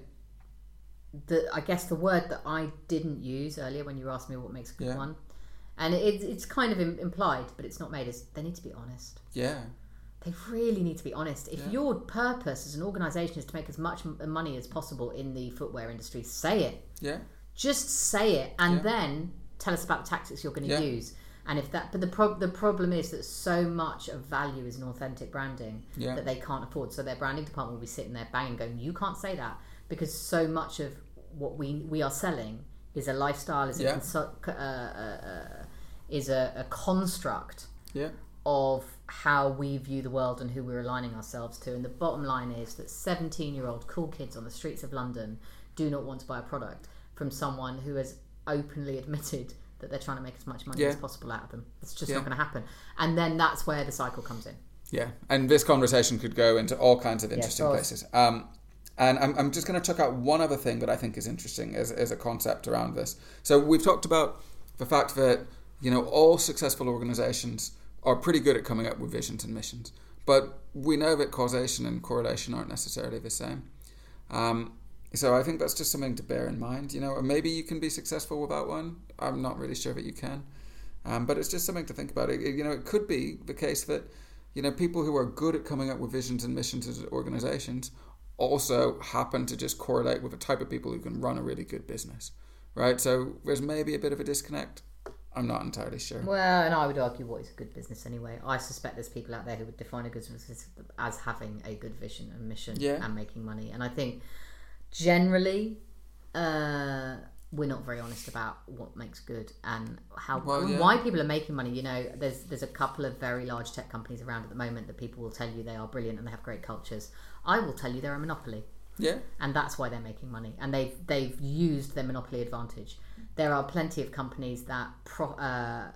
The I guess the word that I didn't use earlier when you asked me what makes a good Yeah. one, and it, it's kind of implied, but it's not made. Is they need to be honest. Yeah. They really need to be honest. If Yeah. your purpose as an organisation is to make as much money as possible in the footwear industry, say it. Yeah. Just say it, and Yeah. then tell us about the tactics you're going to Yeah. use. And if that, but the prob- the problem is that so much of value is in authentic branding that they can't afford. So their branding department will be sitting there banging, going, "You can't say that," because so much of what we we are selling is a lifestyle, is a uh, uh, uh, is a, a construct Yeah. Of how we view the world and who we're aligning ourselves to. And the bottom line is that 17 year old cool kids on the streets of London do not want to buy a product from someone who has openly admitted that they're trying to make as much money Yeah. as possible out of them. It's just Yeah. not going to happen. And then that's where the cycle comes in. Yeah, and this conversation could go into all kinds of interesting places. Um, and I'm, I'm just going to chuck out one other thing that I think is interesting as, as a concept around this. So we've talked about the fact that you know all successful organizations are pretty good at coming up with visions and missions, but we know that causation and correlation aren't necessarily the same. Um, so I think that's just something to bear in mind. You know, maybe you can be successful without one. I'm not really sure that you can, um, but it's just something to think about. It, you know, it could be the case that you know people who are good at coming up with visions and missions as organizations also happen to just correlate with the type of people who can run a really good business, right? So there's maybe a bit of a disconnect. I'm not entirely sure. Well, and I would argue what is a good business anyway. I suspect there's people out there who would define a good business as having a good vision and mission Yeah. and making money. And I think generally, uh, we're not very honest about what makes good and how Well, and yeah. why people are making money. You know, there's there's a couple of very large tech companies around at the moment that people will tell you they are brilliant and they have great cultures. I will tell you they're a monopoly Yeah, and that's why they're making money and they've they've used their monopoly advantage there are plenty of companies that pro, uh,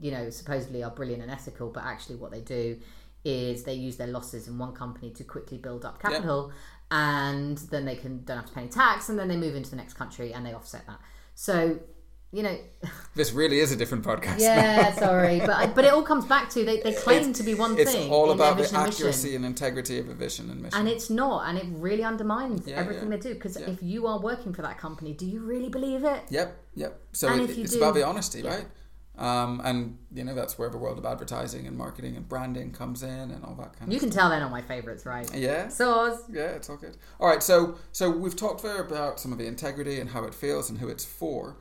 you know supposedly are brilliant and ethical but actually what they do is they use their losses in one company to quickly build up capital and then they can don't have to pay any tax and then they move into the next country and they offset that. So you know this really is a different podcast. yeah sorry but but it all comes back to they, they claim to be one It's thing it's all about the vision and accuracy and integrity of a vision and mission. And it's not, and it really undermines Yeah, everything yeah. they do. Because Yeah. if you are working for that company, do you really believe it? Yep, yep. So it, you it's do- about the honesty, right? Um, and you know that's where the world of advertising and marketing and branding comes in and all that kind You of can tell they're not my favourites, right? Yeah, Saws. yeah, it's all good. All right, so so we've talked there about some of the integrity and how it feels and who it's for.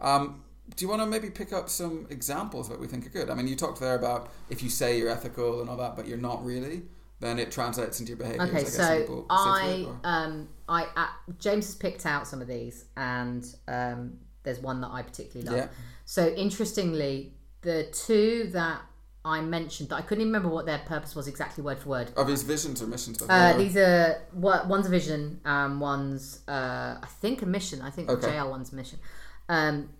Um, do you want to maybe pick up some examples that we think are good? I mean, you talked there about if you say you're ethical and all that, but you're not really, then it translates into your behaviours. I Okay, guess, so I, it, um, I, uh, James has picked out some of these, and um, there's one that I particularly love. Yeah. So interestingly, the two that I mentioned that I couldn't even remember what their purpose was exactly word for word. Are these visions or missions? Uh, these are what one's a vision, um, one's uh, I think a mission. I think Okay. the JL one's a mission. Um,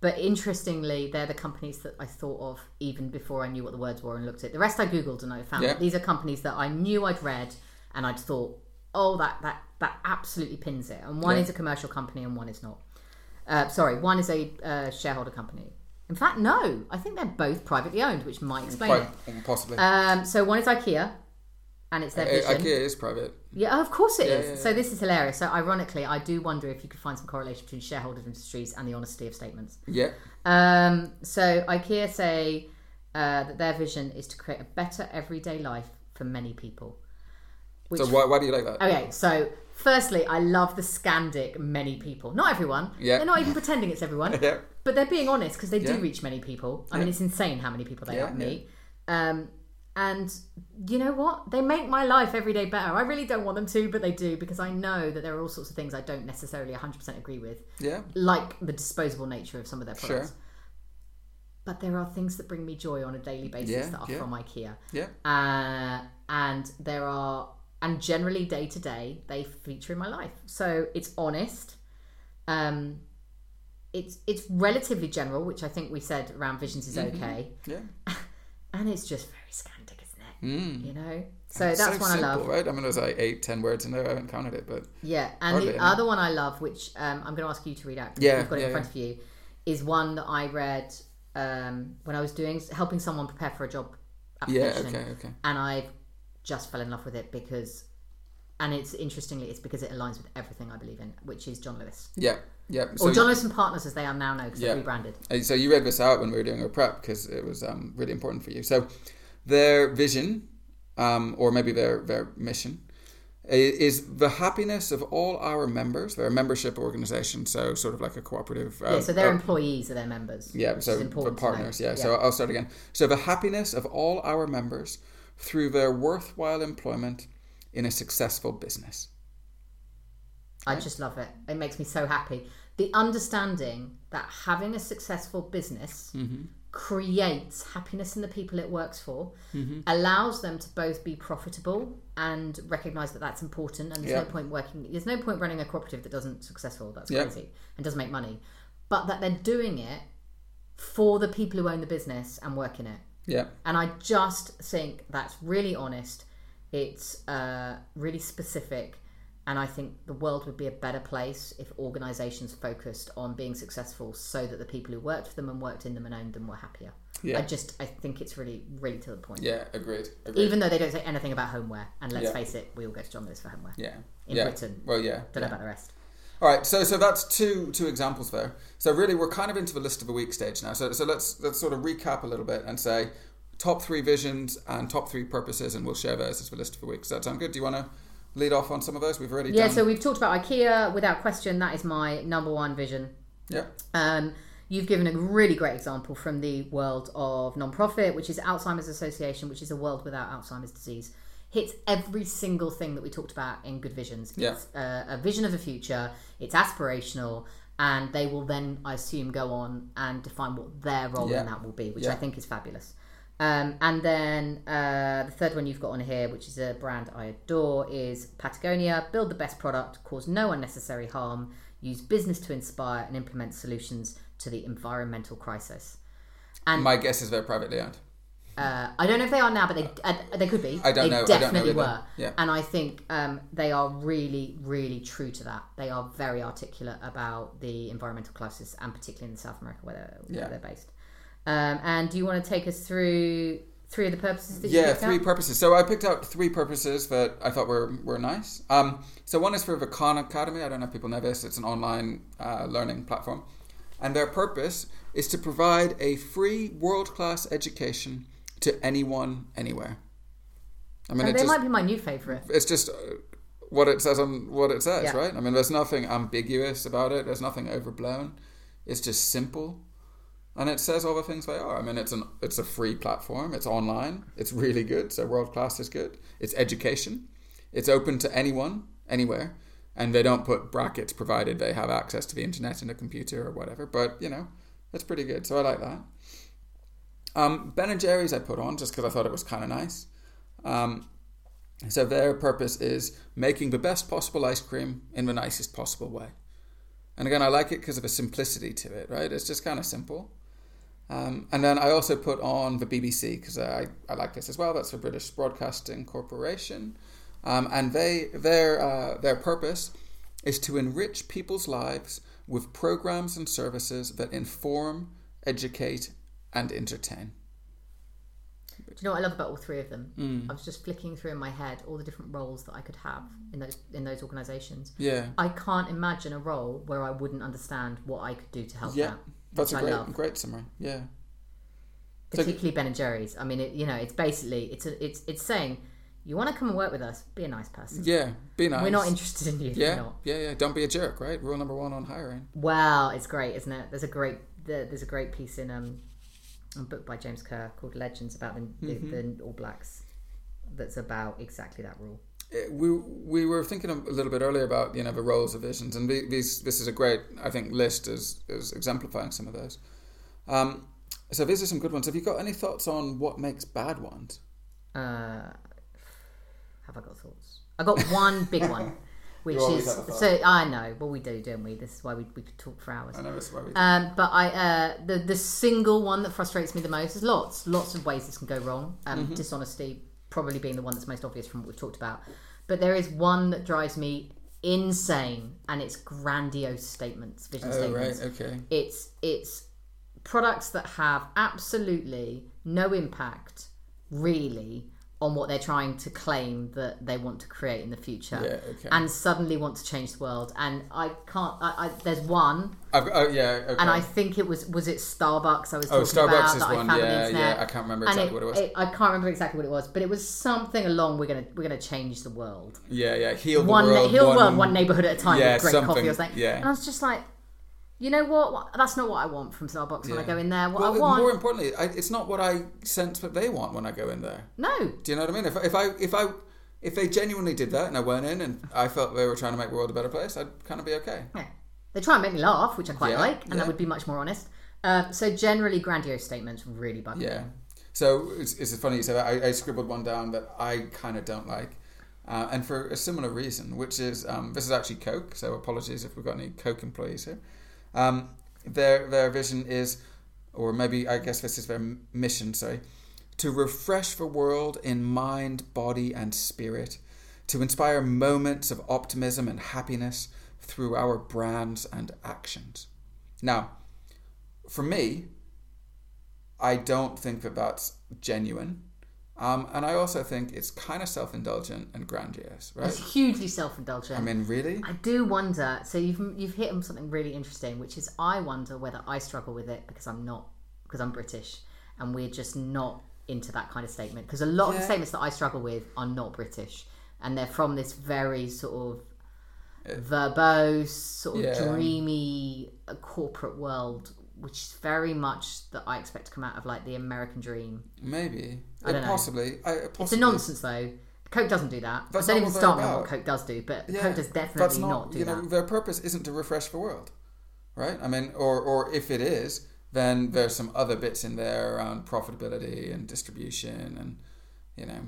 but interestingly, they're the companies that I thought of even before I knew what the words were and looked at. The rest I googled and I found Yeah. that these are companies that I knew I'd read and I'd thought, oh, that that that absolutely pins it. And one Yeah. is a commercial company and one is not. Uh, sorry, one is a uh, shareholder company. In fact, no, I think they're both privately owned, which might explain it. Possibly. Um, so one is IKEA, and it's their vision. IKEA is private. Yeah, of course it is. Yeah, yeah, So this is hilarious. So ironically, I do wonder if you could find some correlation between shareholder industries and the honesty of statements. Yeah. Um, so IKEA say uh, that their vision is to create a better everyday life for many people. Which, So why, why do you like that? okay, so firstly, I love the Scandic many people. Not everyone. Yeah. They're not even pretending it's everyone. Yeah. But they're being honest because they do reach many people. I mean, it's insane how many people they Yeah, help me. Um, and you know what? They make my life every day better. I really don't want them to, but they do because I know that there are all sorts of things I don't necessarily 100% agree with, Yeah. like the disposable nature of some of their Sure. products. But there are things that bring me joy on a daily basis Yeah, that are yeah. from IKEA. Yeah. Uh, and there are, and generally day to day, they feature in my life. So it's honest. Um, it's it's relatively general, which I think we said around visions is Mm-hmm. okay, Yeah. and it's just very Scandic, isn't it? Mm. You know. So that's so one simple, I love. right? I mean, there's like eight, ten words in there. I haven't counted it, but Yeah, and the other one I love, which um, I'm going to ask you to read out, Yeah, you've got it yeah, in front of you, is one that I read um, when I was doing helping someone prepare for a job yeah, application, okay, okay. and I just fell in love with it because and it's interestingly, it's because it aligns with everything I believe in, which is John Lewis Yeah, yeah. or John Lewis and Partners as they are now known because Yeah. they're rebranded. So you read this out when we were doing our prep because it was um, really important for you. So their vision, um, or maybe their their mission, is the happiness of all our members. They're a membership organization, so sort of like a cooperative. Uh, yeah, so their uh, employees are their members. yeah, so important partners. Yeah. so I'll start again. So the happiness of all our members through their worthwhile employment in a successful business. I just love it. It makes me so happy. The understanding that having a successful business Mm-hmm. Creates happiness in the people it works for, Mm-hmm. allows them to both be profitable and recognize that that's important. And there's Yeah. no point working. There's no point running a cooperative that doesn't successful. That's Yeah. crazy and doesn't make money. But that they're doing it for the people who own the business and work in it. Yeah. And I just think that's really honest. It's uh, really specific. And I think the world would be a better place if organizations focused on being successful so that the people who worked for them and worked in them and owned them were happier. Yeah. I just, I think it's really, really to the point. Yeah. Agreed. Agreed. Even though they don't say anything about homeware. And let's Yeah. face it, we all go to John Lewis for homeware. yeah. In yeah. Britain. Well, yeah. Don't know about the rest. All right, so so that's two two examples there. So really, we're kind of into the list of the week stage now. So so let's let's sort of recap a little bit and say top three visions and top three purposes, and we'll share those as the list of the week. Does that sound good? Do you want to lead off on some of those? We've already done. Yeah, done. so we've talked about IKEA without question. That is my number one vision. yeah, Um, you've given a really great example from the world of non-profit, which is Alzheimer's Association, which is a world without Alzheimer's disease. Hits every single thing that we talked about in Good Visions. Yeah. It's uh, a vision of the future. It's aspirational, and they will then, I assume, go on and define what their role Yeah. in that will be, which Yeah. I think is fabulous. Um, and then uh, the third one you've got on here, which is a brand I adore, is Patagonia. Build the best product, cause no unnecessary harm, use business to inspire, and implement solutions to the environmental crisis. And my guess is they're privately owned. uh, I don't know if they are now, but they uh, they could be. I don't they know- I don't know Definitely were. Yeah. And I think um, they are really, really true to that. They are very articulate about the environmental crisis, and particularly in South America where they're, where Yeah. they're based. Um, and do you want to take us through three of the purposes that you Yeah, three out? purposes. So I picked out three purposes that I thought were were nice. Um, so one is for the Khan Academy. I don't know if people know this. It's an online uh, learning platform, and their purpose is to provide a free world class education to anyone, anywhere. I mean, And it they just, might be my new favourite. it's just uh, what it says on what it says, Yeah. right? I mean, there's nothing ambiguous about it. There's nothing overblown. It's just simple, and it says all the things they are. I mean, it's an it's a free platform. It's online. It's really good. So world class is good. It's education. It's open to anyone, anywhere, and they don't put brackets provided they have access to the internet and a computer or whatever. But you know, it's pretty good. So I like that. Um, ben and Jerry's I put on just because I thought it was kind of nice. Um, so their purpose is making the best possible ice cream in the nicest possible way. And again, I like it because of the simplicity to it, right? It's just kind of simple. Um, and then I also put on the BBC because I, I like this as well. That's the British Broadcasting Corporation, um, and they their uh, their purpose is to enrich people's lives with programs and services that inform, educate, and entertain. Do you know what I love about all three of them? Mm. I was just flicking through in my head all the different roles that I could have in those in those organisations. Yeah, I can't imagine a role where I wouldn't understand what I could do to help yeah. That's a great love. great summary. Yeah, So- Particularly Ben and Jerry's. I mean, it, you know, it's basically it's a, it's it's saying you want to come and work with us, be a nice person. yeah, be nice. We're not interested in you. Yeah, yeah, yeah. Don't be a jerk, right? Rule number one on hiring. Wow, it's great, isn't it? There's a great there's a great piece in um a book by James Kerr called Legends about the, Mm-hmm. the, the All Blacks that's about exactly that rule. We we were thinking a little bit earlier about you know the roles of visions, and the- these this is a great I think list is is exemplifying some of those. Um, so these are some good ones. Have you got any thoughts on what makes bad ones? Uh, have I got thoughts? I got one big one, which is have a thought. so I know. Well, we do, don't we? This is why we, we could talk for hours. I know it's why we. Um, but I uh, the the single one that frustrates me the most is lots lots of ways this can go wrong. Um, Mm-hmm. Dishonesty probably being the one that's most obvious from what we've talked about. But there is one that drives me insane, and it's grandiose statements, vision oh statements. right, okay. It's it's products that have absolutely no impact, really, on what they're trying to claim that they want to create in the future, Yeah, okay. and suddenly want to change the world. And I can't. I, I, there's one, I've, oh yeah, okay. and I think it was was it Starbucks. I was oh, talking Starbucks about is that one. I found on the Yeah, internet. yeah. I can't remember exactly what it was. I can't remember exactly what it was, but it was something along. We're gonna we're gonna change the world. yeah, yeah. Heal the one world. heal the world one neighborhood at a time Yeah, with great something- coffee or something. yeah. And I was just like, you know what? That's not what I want from Starbucks when I go in there. What Well, I want, more importantly, I, it's not what I sense what they want when I go in there. no. Do you know what I mean? If, if I if I if they genuinely did that and I went in and I felt they were trying to make the world a better place, I'd kind of be okay. Yeah. They try and make me laugh, which I quite Yeah, like, and yeah. that would be much more honest. Uh, so generally, grandiose statements really bug me. Yeah. So it's, it's funny you say that. I, I scribbled one down that I kind of don't like, uh, and for a similar reason, which is um, this is actually Coke. So apologies if we've got any Coke employees here. Um, their their vision is, or maybe I guess this is their mission. Sorry, to refresh the world in mind, body, and spirit, to inspire moments of optimism and happiness through our brands and actions. Now, for me, I don't think that that's genuine. Um, and I also think it's kind of self indulgent and grandiose, right? It's hugely self-indulgent. I mean, really? I do wonder. So you've you've hit on something really interesting, which is I wonder whether I struggle with it because I'm not because I'm British and we're just not into that kind of statement. Because a lot of the statements that I struggle with are not British, and they're from this very sort of verbose, sort of Yeah. dreamy uh, corporate world, which is very much that I expect to come out of like the American dream. Maybe. I don't know. possibly. I, It's a nonsense though. Coke doesn't do that. That's don't even what start on what. Coke does do, but Yeah, Coke does definitely not, not, do you know, that. their purpose isn't to refresh the world, right? I mean, or or if it is, then there's some other bits in there around profitability and distribution and you know.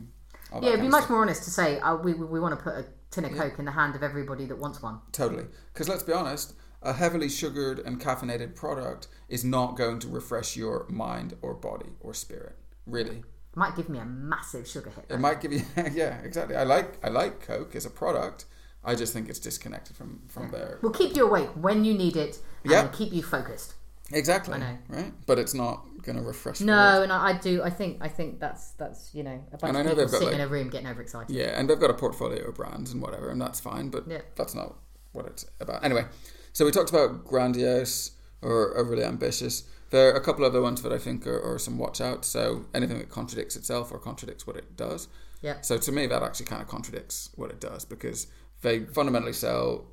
Yeah, it'd be much stuff. more honest to say uh, we, we want to put a tin of Coke in the hand of everybody that wants one. Totally. Because let's be honest, a heavily sugared and caffeinated product is not going to refresh your mind or body or spirit. Really. It might give me a massive sugar hit. It might give you yeah, exactly. I like I like Coke as a product. I just think it's disconnected from from their Will keep you awake when you need it and Yeah. keep you focused. Exactly. I know. Right? But it's not going to refresh. No, and I, I do. I think I think that's that's you know a bunch And I of know people they've got, sitting in a room getting overexcited. Yeah, and they've got a portfolio of brands and whatever, and that's fine, but Yeah. that's not what it's about. Anyway, so we talked about grandiose or overly ambitious. There are a couple other ones that I think are, are some watch out. So anything that contradicts itself or contradicts what it does. Yeah. So to me, that actually kind of contradicts what it does because they fundamentally sell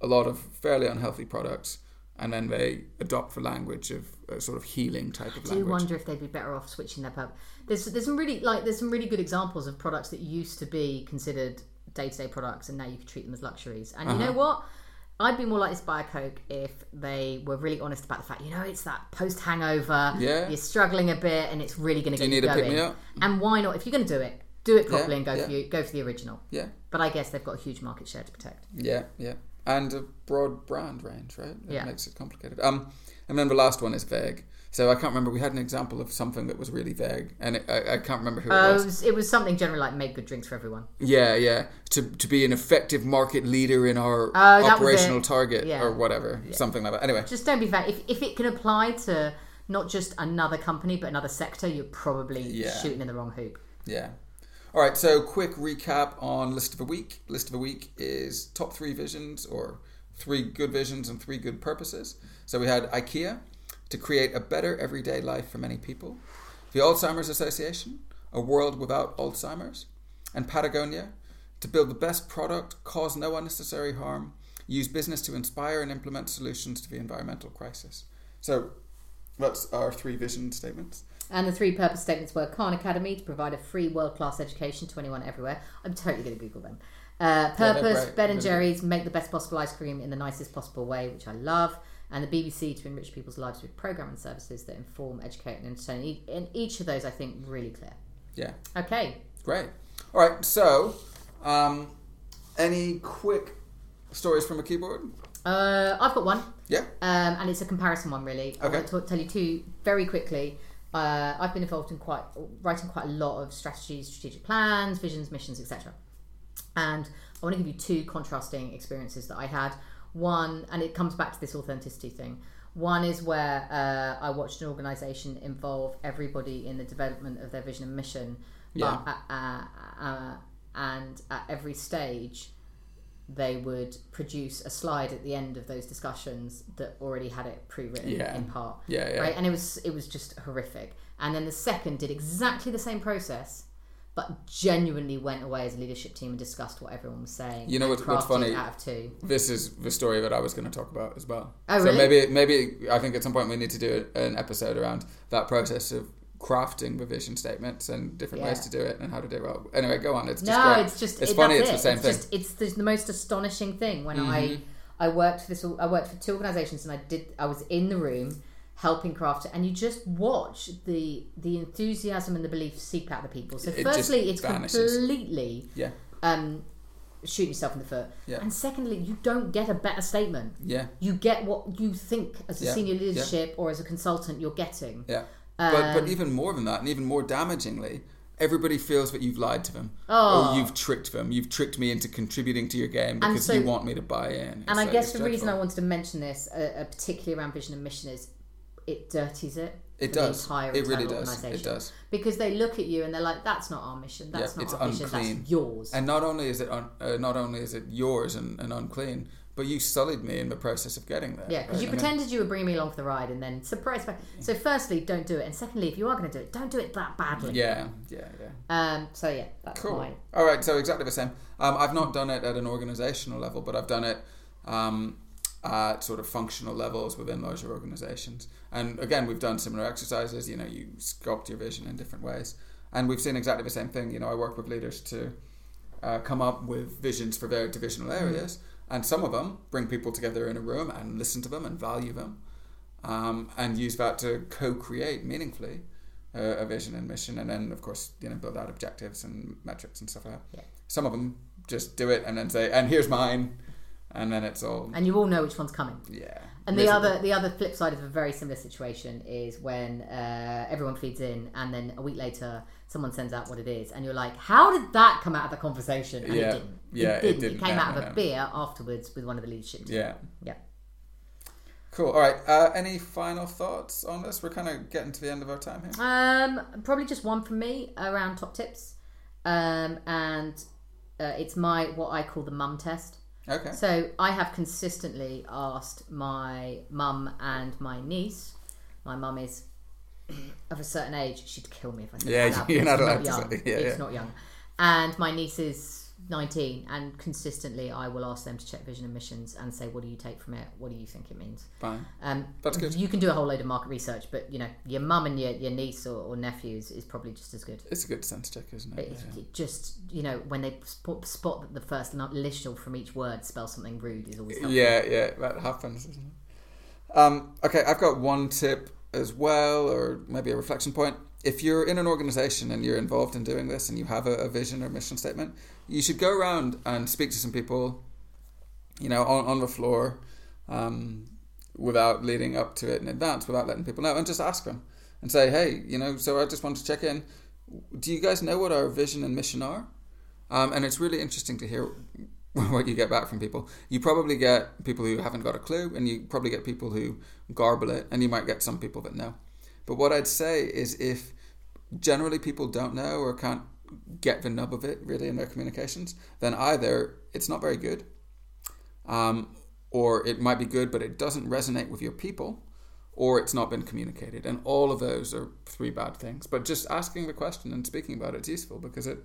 a lot of fairly unhealthy products, and then they adopt the language of a sort of healing type of I do language. wonder if they'd be better off switching their pub. There's there's some really like there's some really good examples of products that used to be considered day to day products, and now you can treat them as luxuries. And Uh-huh. you know what? I'd be more likely to buy a Coke if they were really honest about the fact, you know, it's that post hangover. Yeah. You're struggling a bit, and it's really going to Do get you need you going. And why not? If you're going to do it, do it properly Yeah, and go yeah. for you, go for the original. Yeah, But I guess they've got a huge market share to protect. yeah, yeah, and a broad brand range, right? It Yeah. makes it complicated. Um, and then the last one is vague. So I can't remember. We had an example of something that was really vague, and it, I, I can't remember who it Uh, was. it, was, it was something generally like make good drinks for everyone. Yeah, yeah. To to be an effective market leader in our Oh, was operational target Yeah. or whatever, something like that. Anyway, Just don't be vague. If, if it can apply to not just another company but another sector, you're probably Yeah. shooting in the wrong hoop. yeah. All right. So quick recap on list of a week. List of a week is top three visions or three good visions and three good purposes. So we had IKEA to create a better everyday life for many people, the Alzheimer's Association, a world without Alzheimer's, and Patagonia to build the best product, cause no unnecessary harm, use business to inspire and implement solutions to the environmental crisis. So that's our three vision statements. And the three purpose statements were Khan Academy to provide a free world class education to anyone everywhere. I'm totally going to Google them. Uh, purpose great. Ben and Jerry's make the best possible ice cream in the nicest possible way, which I love. And the BBC to enrich people's lives with programming services that inform, educate, and entertain. And each of those, I think, really clear. Yeah, Okay. great. All right, so um, any quick stories from a keyboard? Uh, I've got one. Yeah. um, and it's a comparison one really. Okay. I Okay. want to tell you two very quickly. Uh, I've been involved in quite writing quite a lot of strategies, strategic plans, visions, missions, etc. And I want to give you two contrasting experiences that I had. One, and it comes back to this authenticity thing. One is where uh, I watched an organisation involve everybody in the development of their vision and mission, Yeah. but uh, uh, uh, and at every stage they would produce a slide at the end of those discussions that already had it pre-written Yeah. in part Yeah, yeah. right and it was it was just horrific and then the second did exactly the same process but genuinely went away as a leadership team and discussed what everyone was saying You know what's- what's funny? out of two This is the story that I was going to talk about as well. Oh, really? so maybe, maybe I think at some point we need to do an episode around that process of crafting revision statements and different ways to do it and how to do it well. Anyway, go on. It's just no, great. it's just It's it, funny. It's it. the same it's thing. Just, it's the, the most astonishing thing when Mhm. I I worked for this. I worked for two organisations and I did. I was in the room helping craft it, and you just watch the the enthusiasm and the belief seep out of the people. So, It firstly, it's vanishes. completely Yeah. um, shooting yourself in the foot, Yeah. and secondly, you don't get a better statement. Yeah, You get what you think as a Yeah. senior Yeah. leadership or as a consultant you're getting. yeah. but but Um, even more than that, and even more damagingly, everybody feels that you've lied to them Oh. or you've tricked them. You've tricked me into contributing to your game because so- you want me to buy in. And I It's, uh, guess it's the reason I wanted to mention this, uh, uh, particularly around vision and mission, is it dirties it. it does. entire It really does. It does. because they look at you and they're like, "That's not our mission. That's Yeah, not our unclean. That's yours." And not only is it un, uh, not only is it yours and, and unclean, but you sullied me in the process of getting there. yeah, because right? you I mean, pretended you were bringing me along for the ride, and then surprise back. So, firstly, don't do it, and secondly, if you are going to do it, don't do it that badly. yeah, yeah, yeah. Um. So yeah, that's Cool. mine. All right, so exactly the same. Um, I've not done it at an organizational level, but I've done it um, at sort of functional levels within larger organizations. And again, we've done similar exercises. You know, you sculpt your vision in different ways, and we've seen exactly the same thing. You know, I work with leaders to uh, come up with visions for their divisional areas, and some of them bring people together in a room and listen to them and value them, um, and use that to co-create meaningfully uh, a vision and mission, and then of course you know build out objectives and metrics and stuff like that. Yeah. Some of them just do it and then say, "And here's mine," and then it's all And you all know which one's coming. yeah. And the other the other flip side of a very similar situation is when uh, everyone feeds in, and then a week later someone sends out what it is, and you're like, "How did that come out of the conversation?" And Yeah. it didn't. Yeah, it it didn't. It, didn't. came No, out of no, a no. beer afterwards with one of the leadership team. yeah. Yeah. Cool. All right. Uh, any final thoughts on this? We're kind of getting to the end of our time here. Um, probably just one from me around top tips, um, and uh, it's my what I call the mum test. Okay. So I have consistently asked my mum and my niece. My mum is of a certain age. She'd kill me if I said Yeah, that. loud, you're not allowed to young. say- yeah, it's yeah. not young. And my niece is 19, and consistently I will ask them to check vision and missions and say, "What do you take from it? What do you think it means?" Fine. Um, That's good. You can do a whole load of market research, but you know your mum and your, your niece or, or nephews is probably just as good. It's a good sense check, isn't It, it? Yeah. it just you know when they spot, spot that the first initial from each word spells something rude is always helpful. Yeah, yeah, that happens, isn't it? Um, okay, I've got one tip as well, or maybe a reflection point. If you're in an organization and you're involved in doing this and you have a, a vision or mission statement, you should go around and speak to some people, you know, on, on the floor, um, without leading up to it in advance, without letting people know, and just ask them and say, hey, you know, so I just want to check in. Do you guys know what our vision and mission are? Um, and it's really interesting to hear what you get back from people. You probably get people who haven't got a clue, and you probably get people who garble it, and you might get some people that know. But what I'd say is if generally people don't know or can't get the nub of it really in their communications, then either it's not very good, um, or it might be good but it doesn't resonate with your people, or it's not been communicated. And all of those are three bad things. But just asking the question and speaking about it is useful because it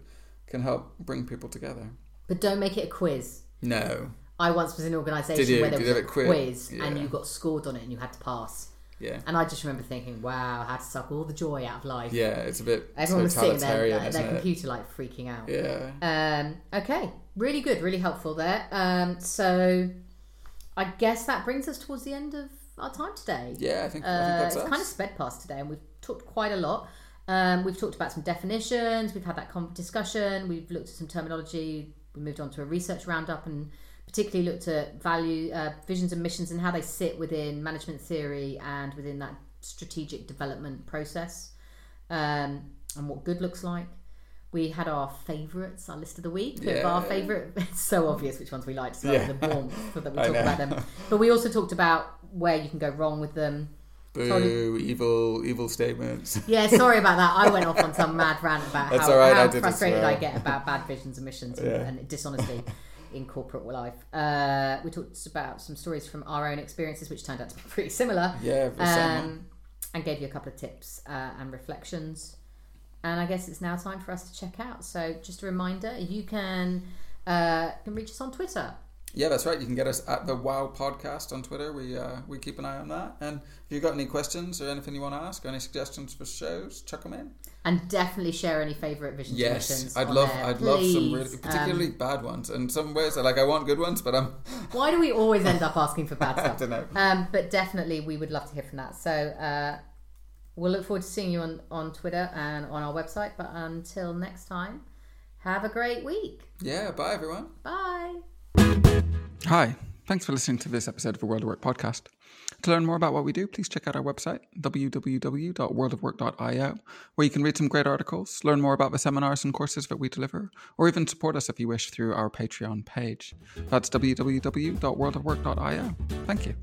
can help bring people together. But don't make it a quiz. No. I once was in an organisation where there was a quiz? quiz, and you got scored on it and you had to pass. Yeah. And I just remember thinking, wow, how to suck all the joy out of life. Yeah, it's a bit Everyone was sitting there at their computer like freaking out. Yeah. Um, okay, really good, really helpful there. Um, so I guess that brings us towards the end of our time today. Yeah, I think, I think Uh, that's it's us. kind of sped past today, and we've talked quite a lot. Um, we've talked about some definitions. We've had that discussion. We've looked at some terminology. We moved on to a research roundup, and particularly looked at value, uh, visions, and missions, and how they sit within management theory and within that strategic development process, um, and what good looks like. we had our favourites, our list of the week. Of our favourite, it's so obvious which ones we liked. So Yeah. the warmth that we I talk know. about them. But we also talked about where you can go wrong with them. Boo, evil, evil statements. Yeah, sorry about that. I went off on some mad rant about That's how, right, how as frustrated well. I get about bad visions and missions and, Yeah. and dishonesty in corporate life. Uh, we talked about some stories from our own experiences, which turned out to be pretty similar. Yeah, um, and gave you a couple of tips uh, and reflections. And I guess it's now time for us to check out. So, just a reminder, you can uh, can reach us on Twitter. Yeah, that's right. You can get us at the Wow Podcast on Twitter. We uh, we keep an eye on that. And if you've got any questions or anything you want to ask or any suggestions for shows, chuck them in. And definitely share any favourite visions and Yes. I'd on love there, I'd love some please. really, Um, particularly bad ones. And some ways, like I want good ones, but I'm why do we always end up asking for bad stuff? I don't know. Um, but definitely, we would love to hear from that. So uh, we'll look forward to seeing you on, on Twitter and on our website. But until next time, have a great week. Yeah, bye everyone. Bye. Hi, thanks for listening to this episode of the World of Work podcast. To learn more about what we do, please check out our website, www.worldofwork.io, where you can read some great articles, learn more about the seminars and courses that we deliver, or even support us if you wish through our Patreon page. That's www.worldofwork.io. Thank you.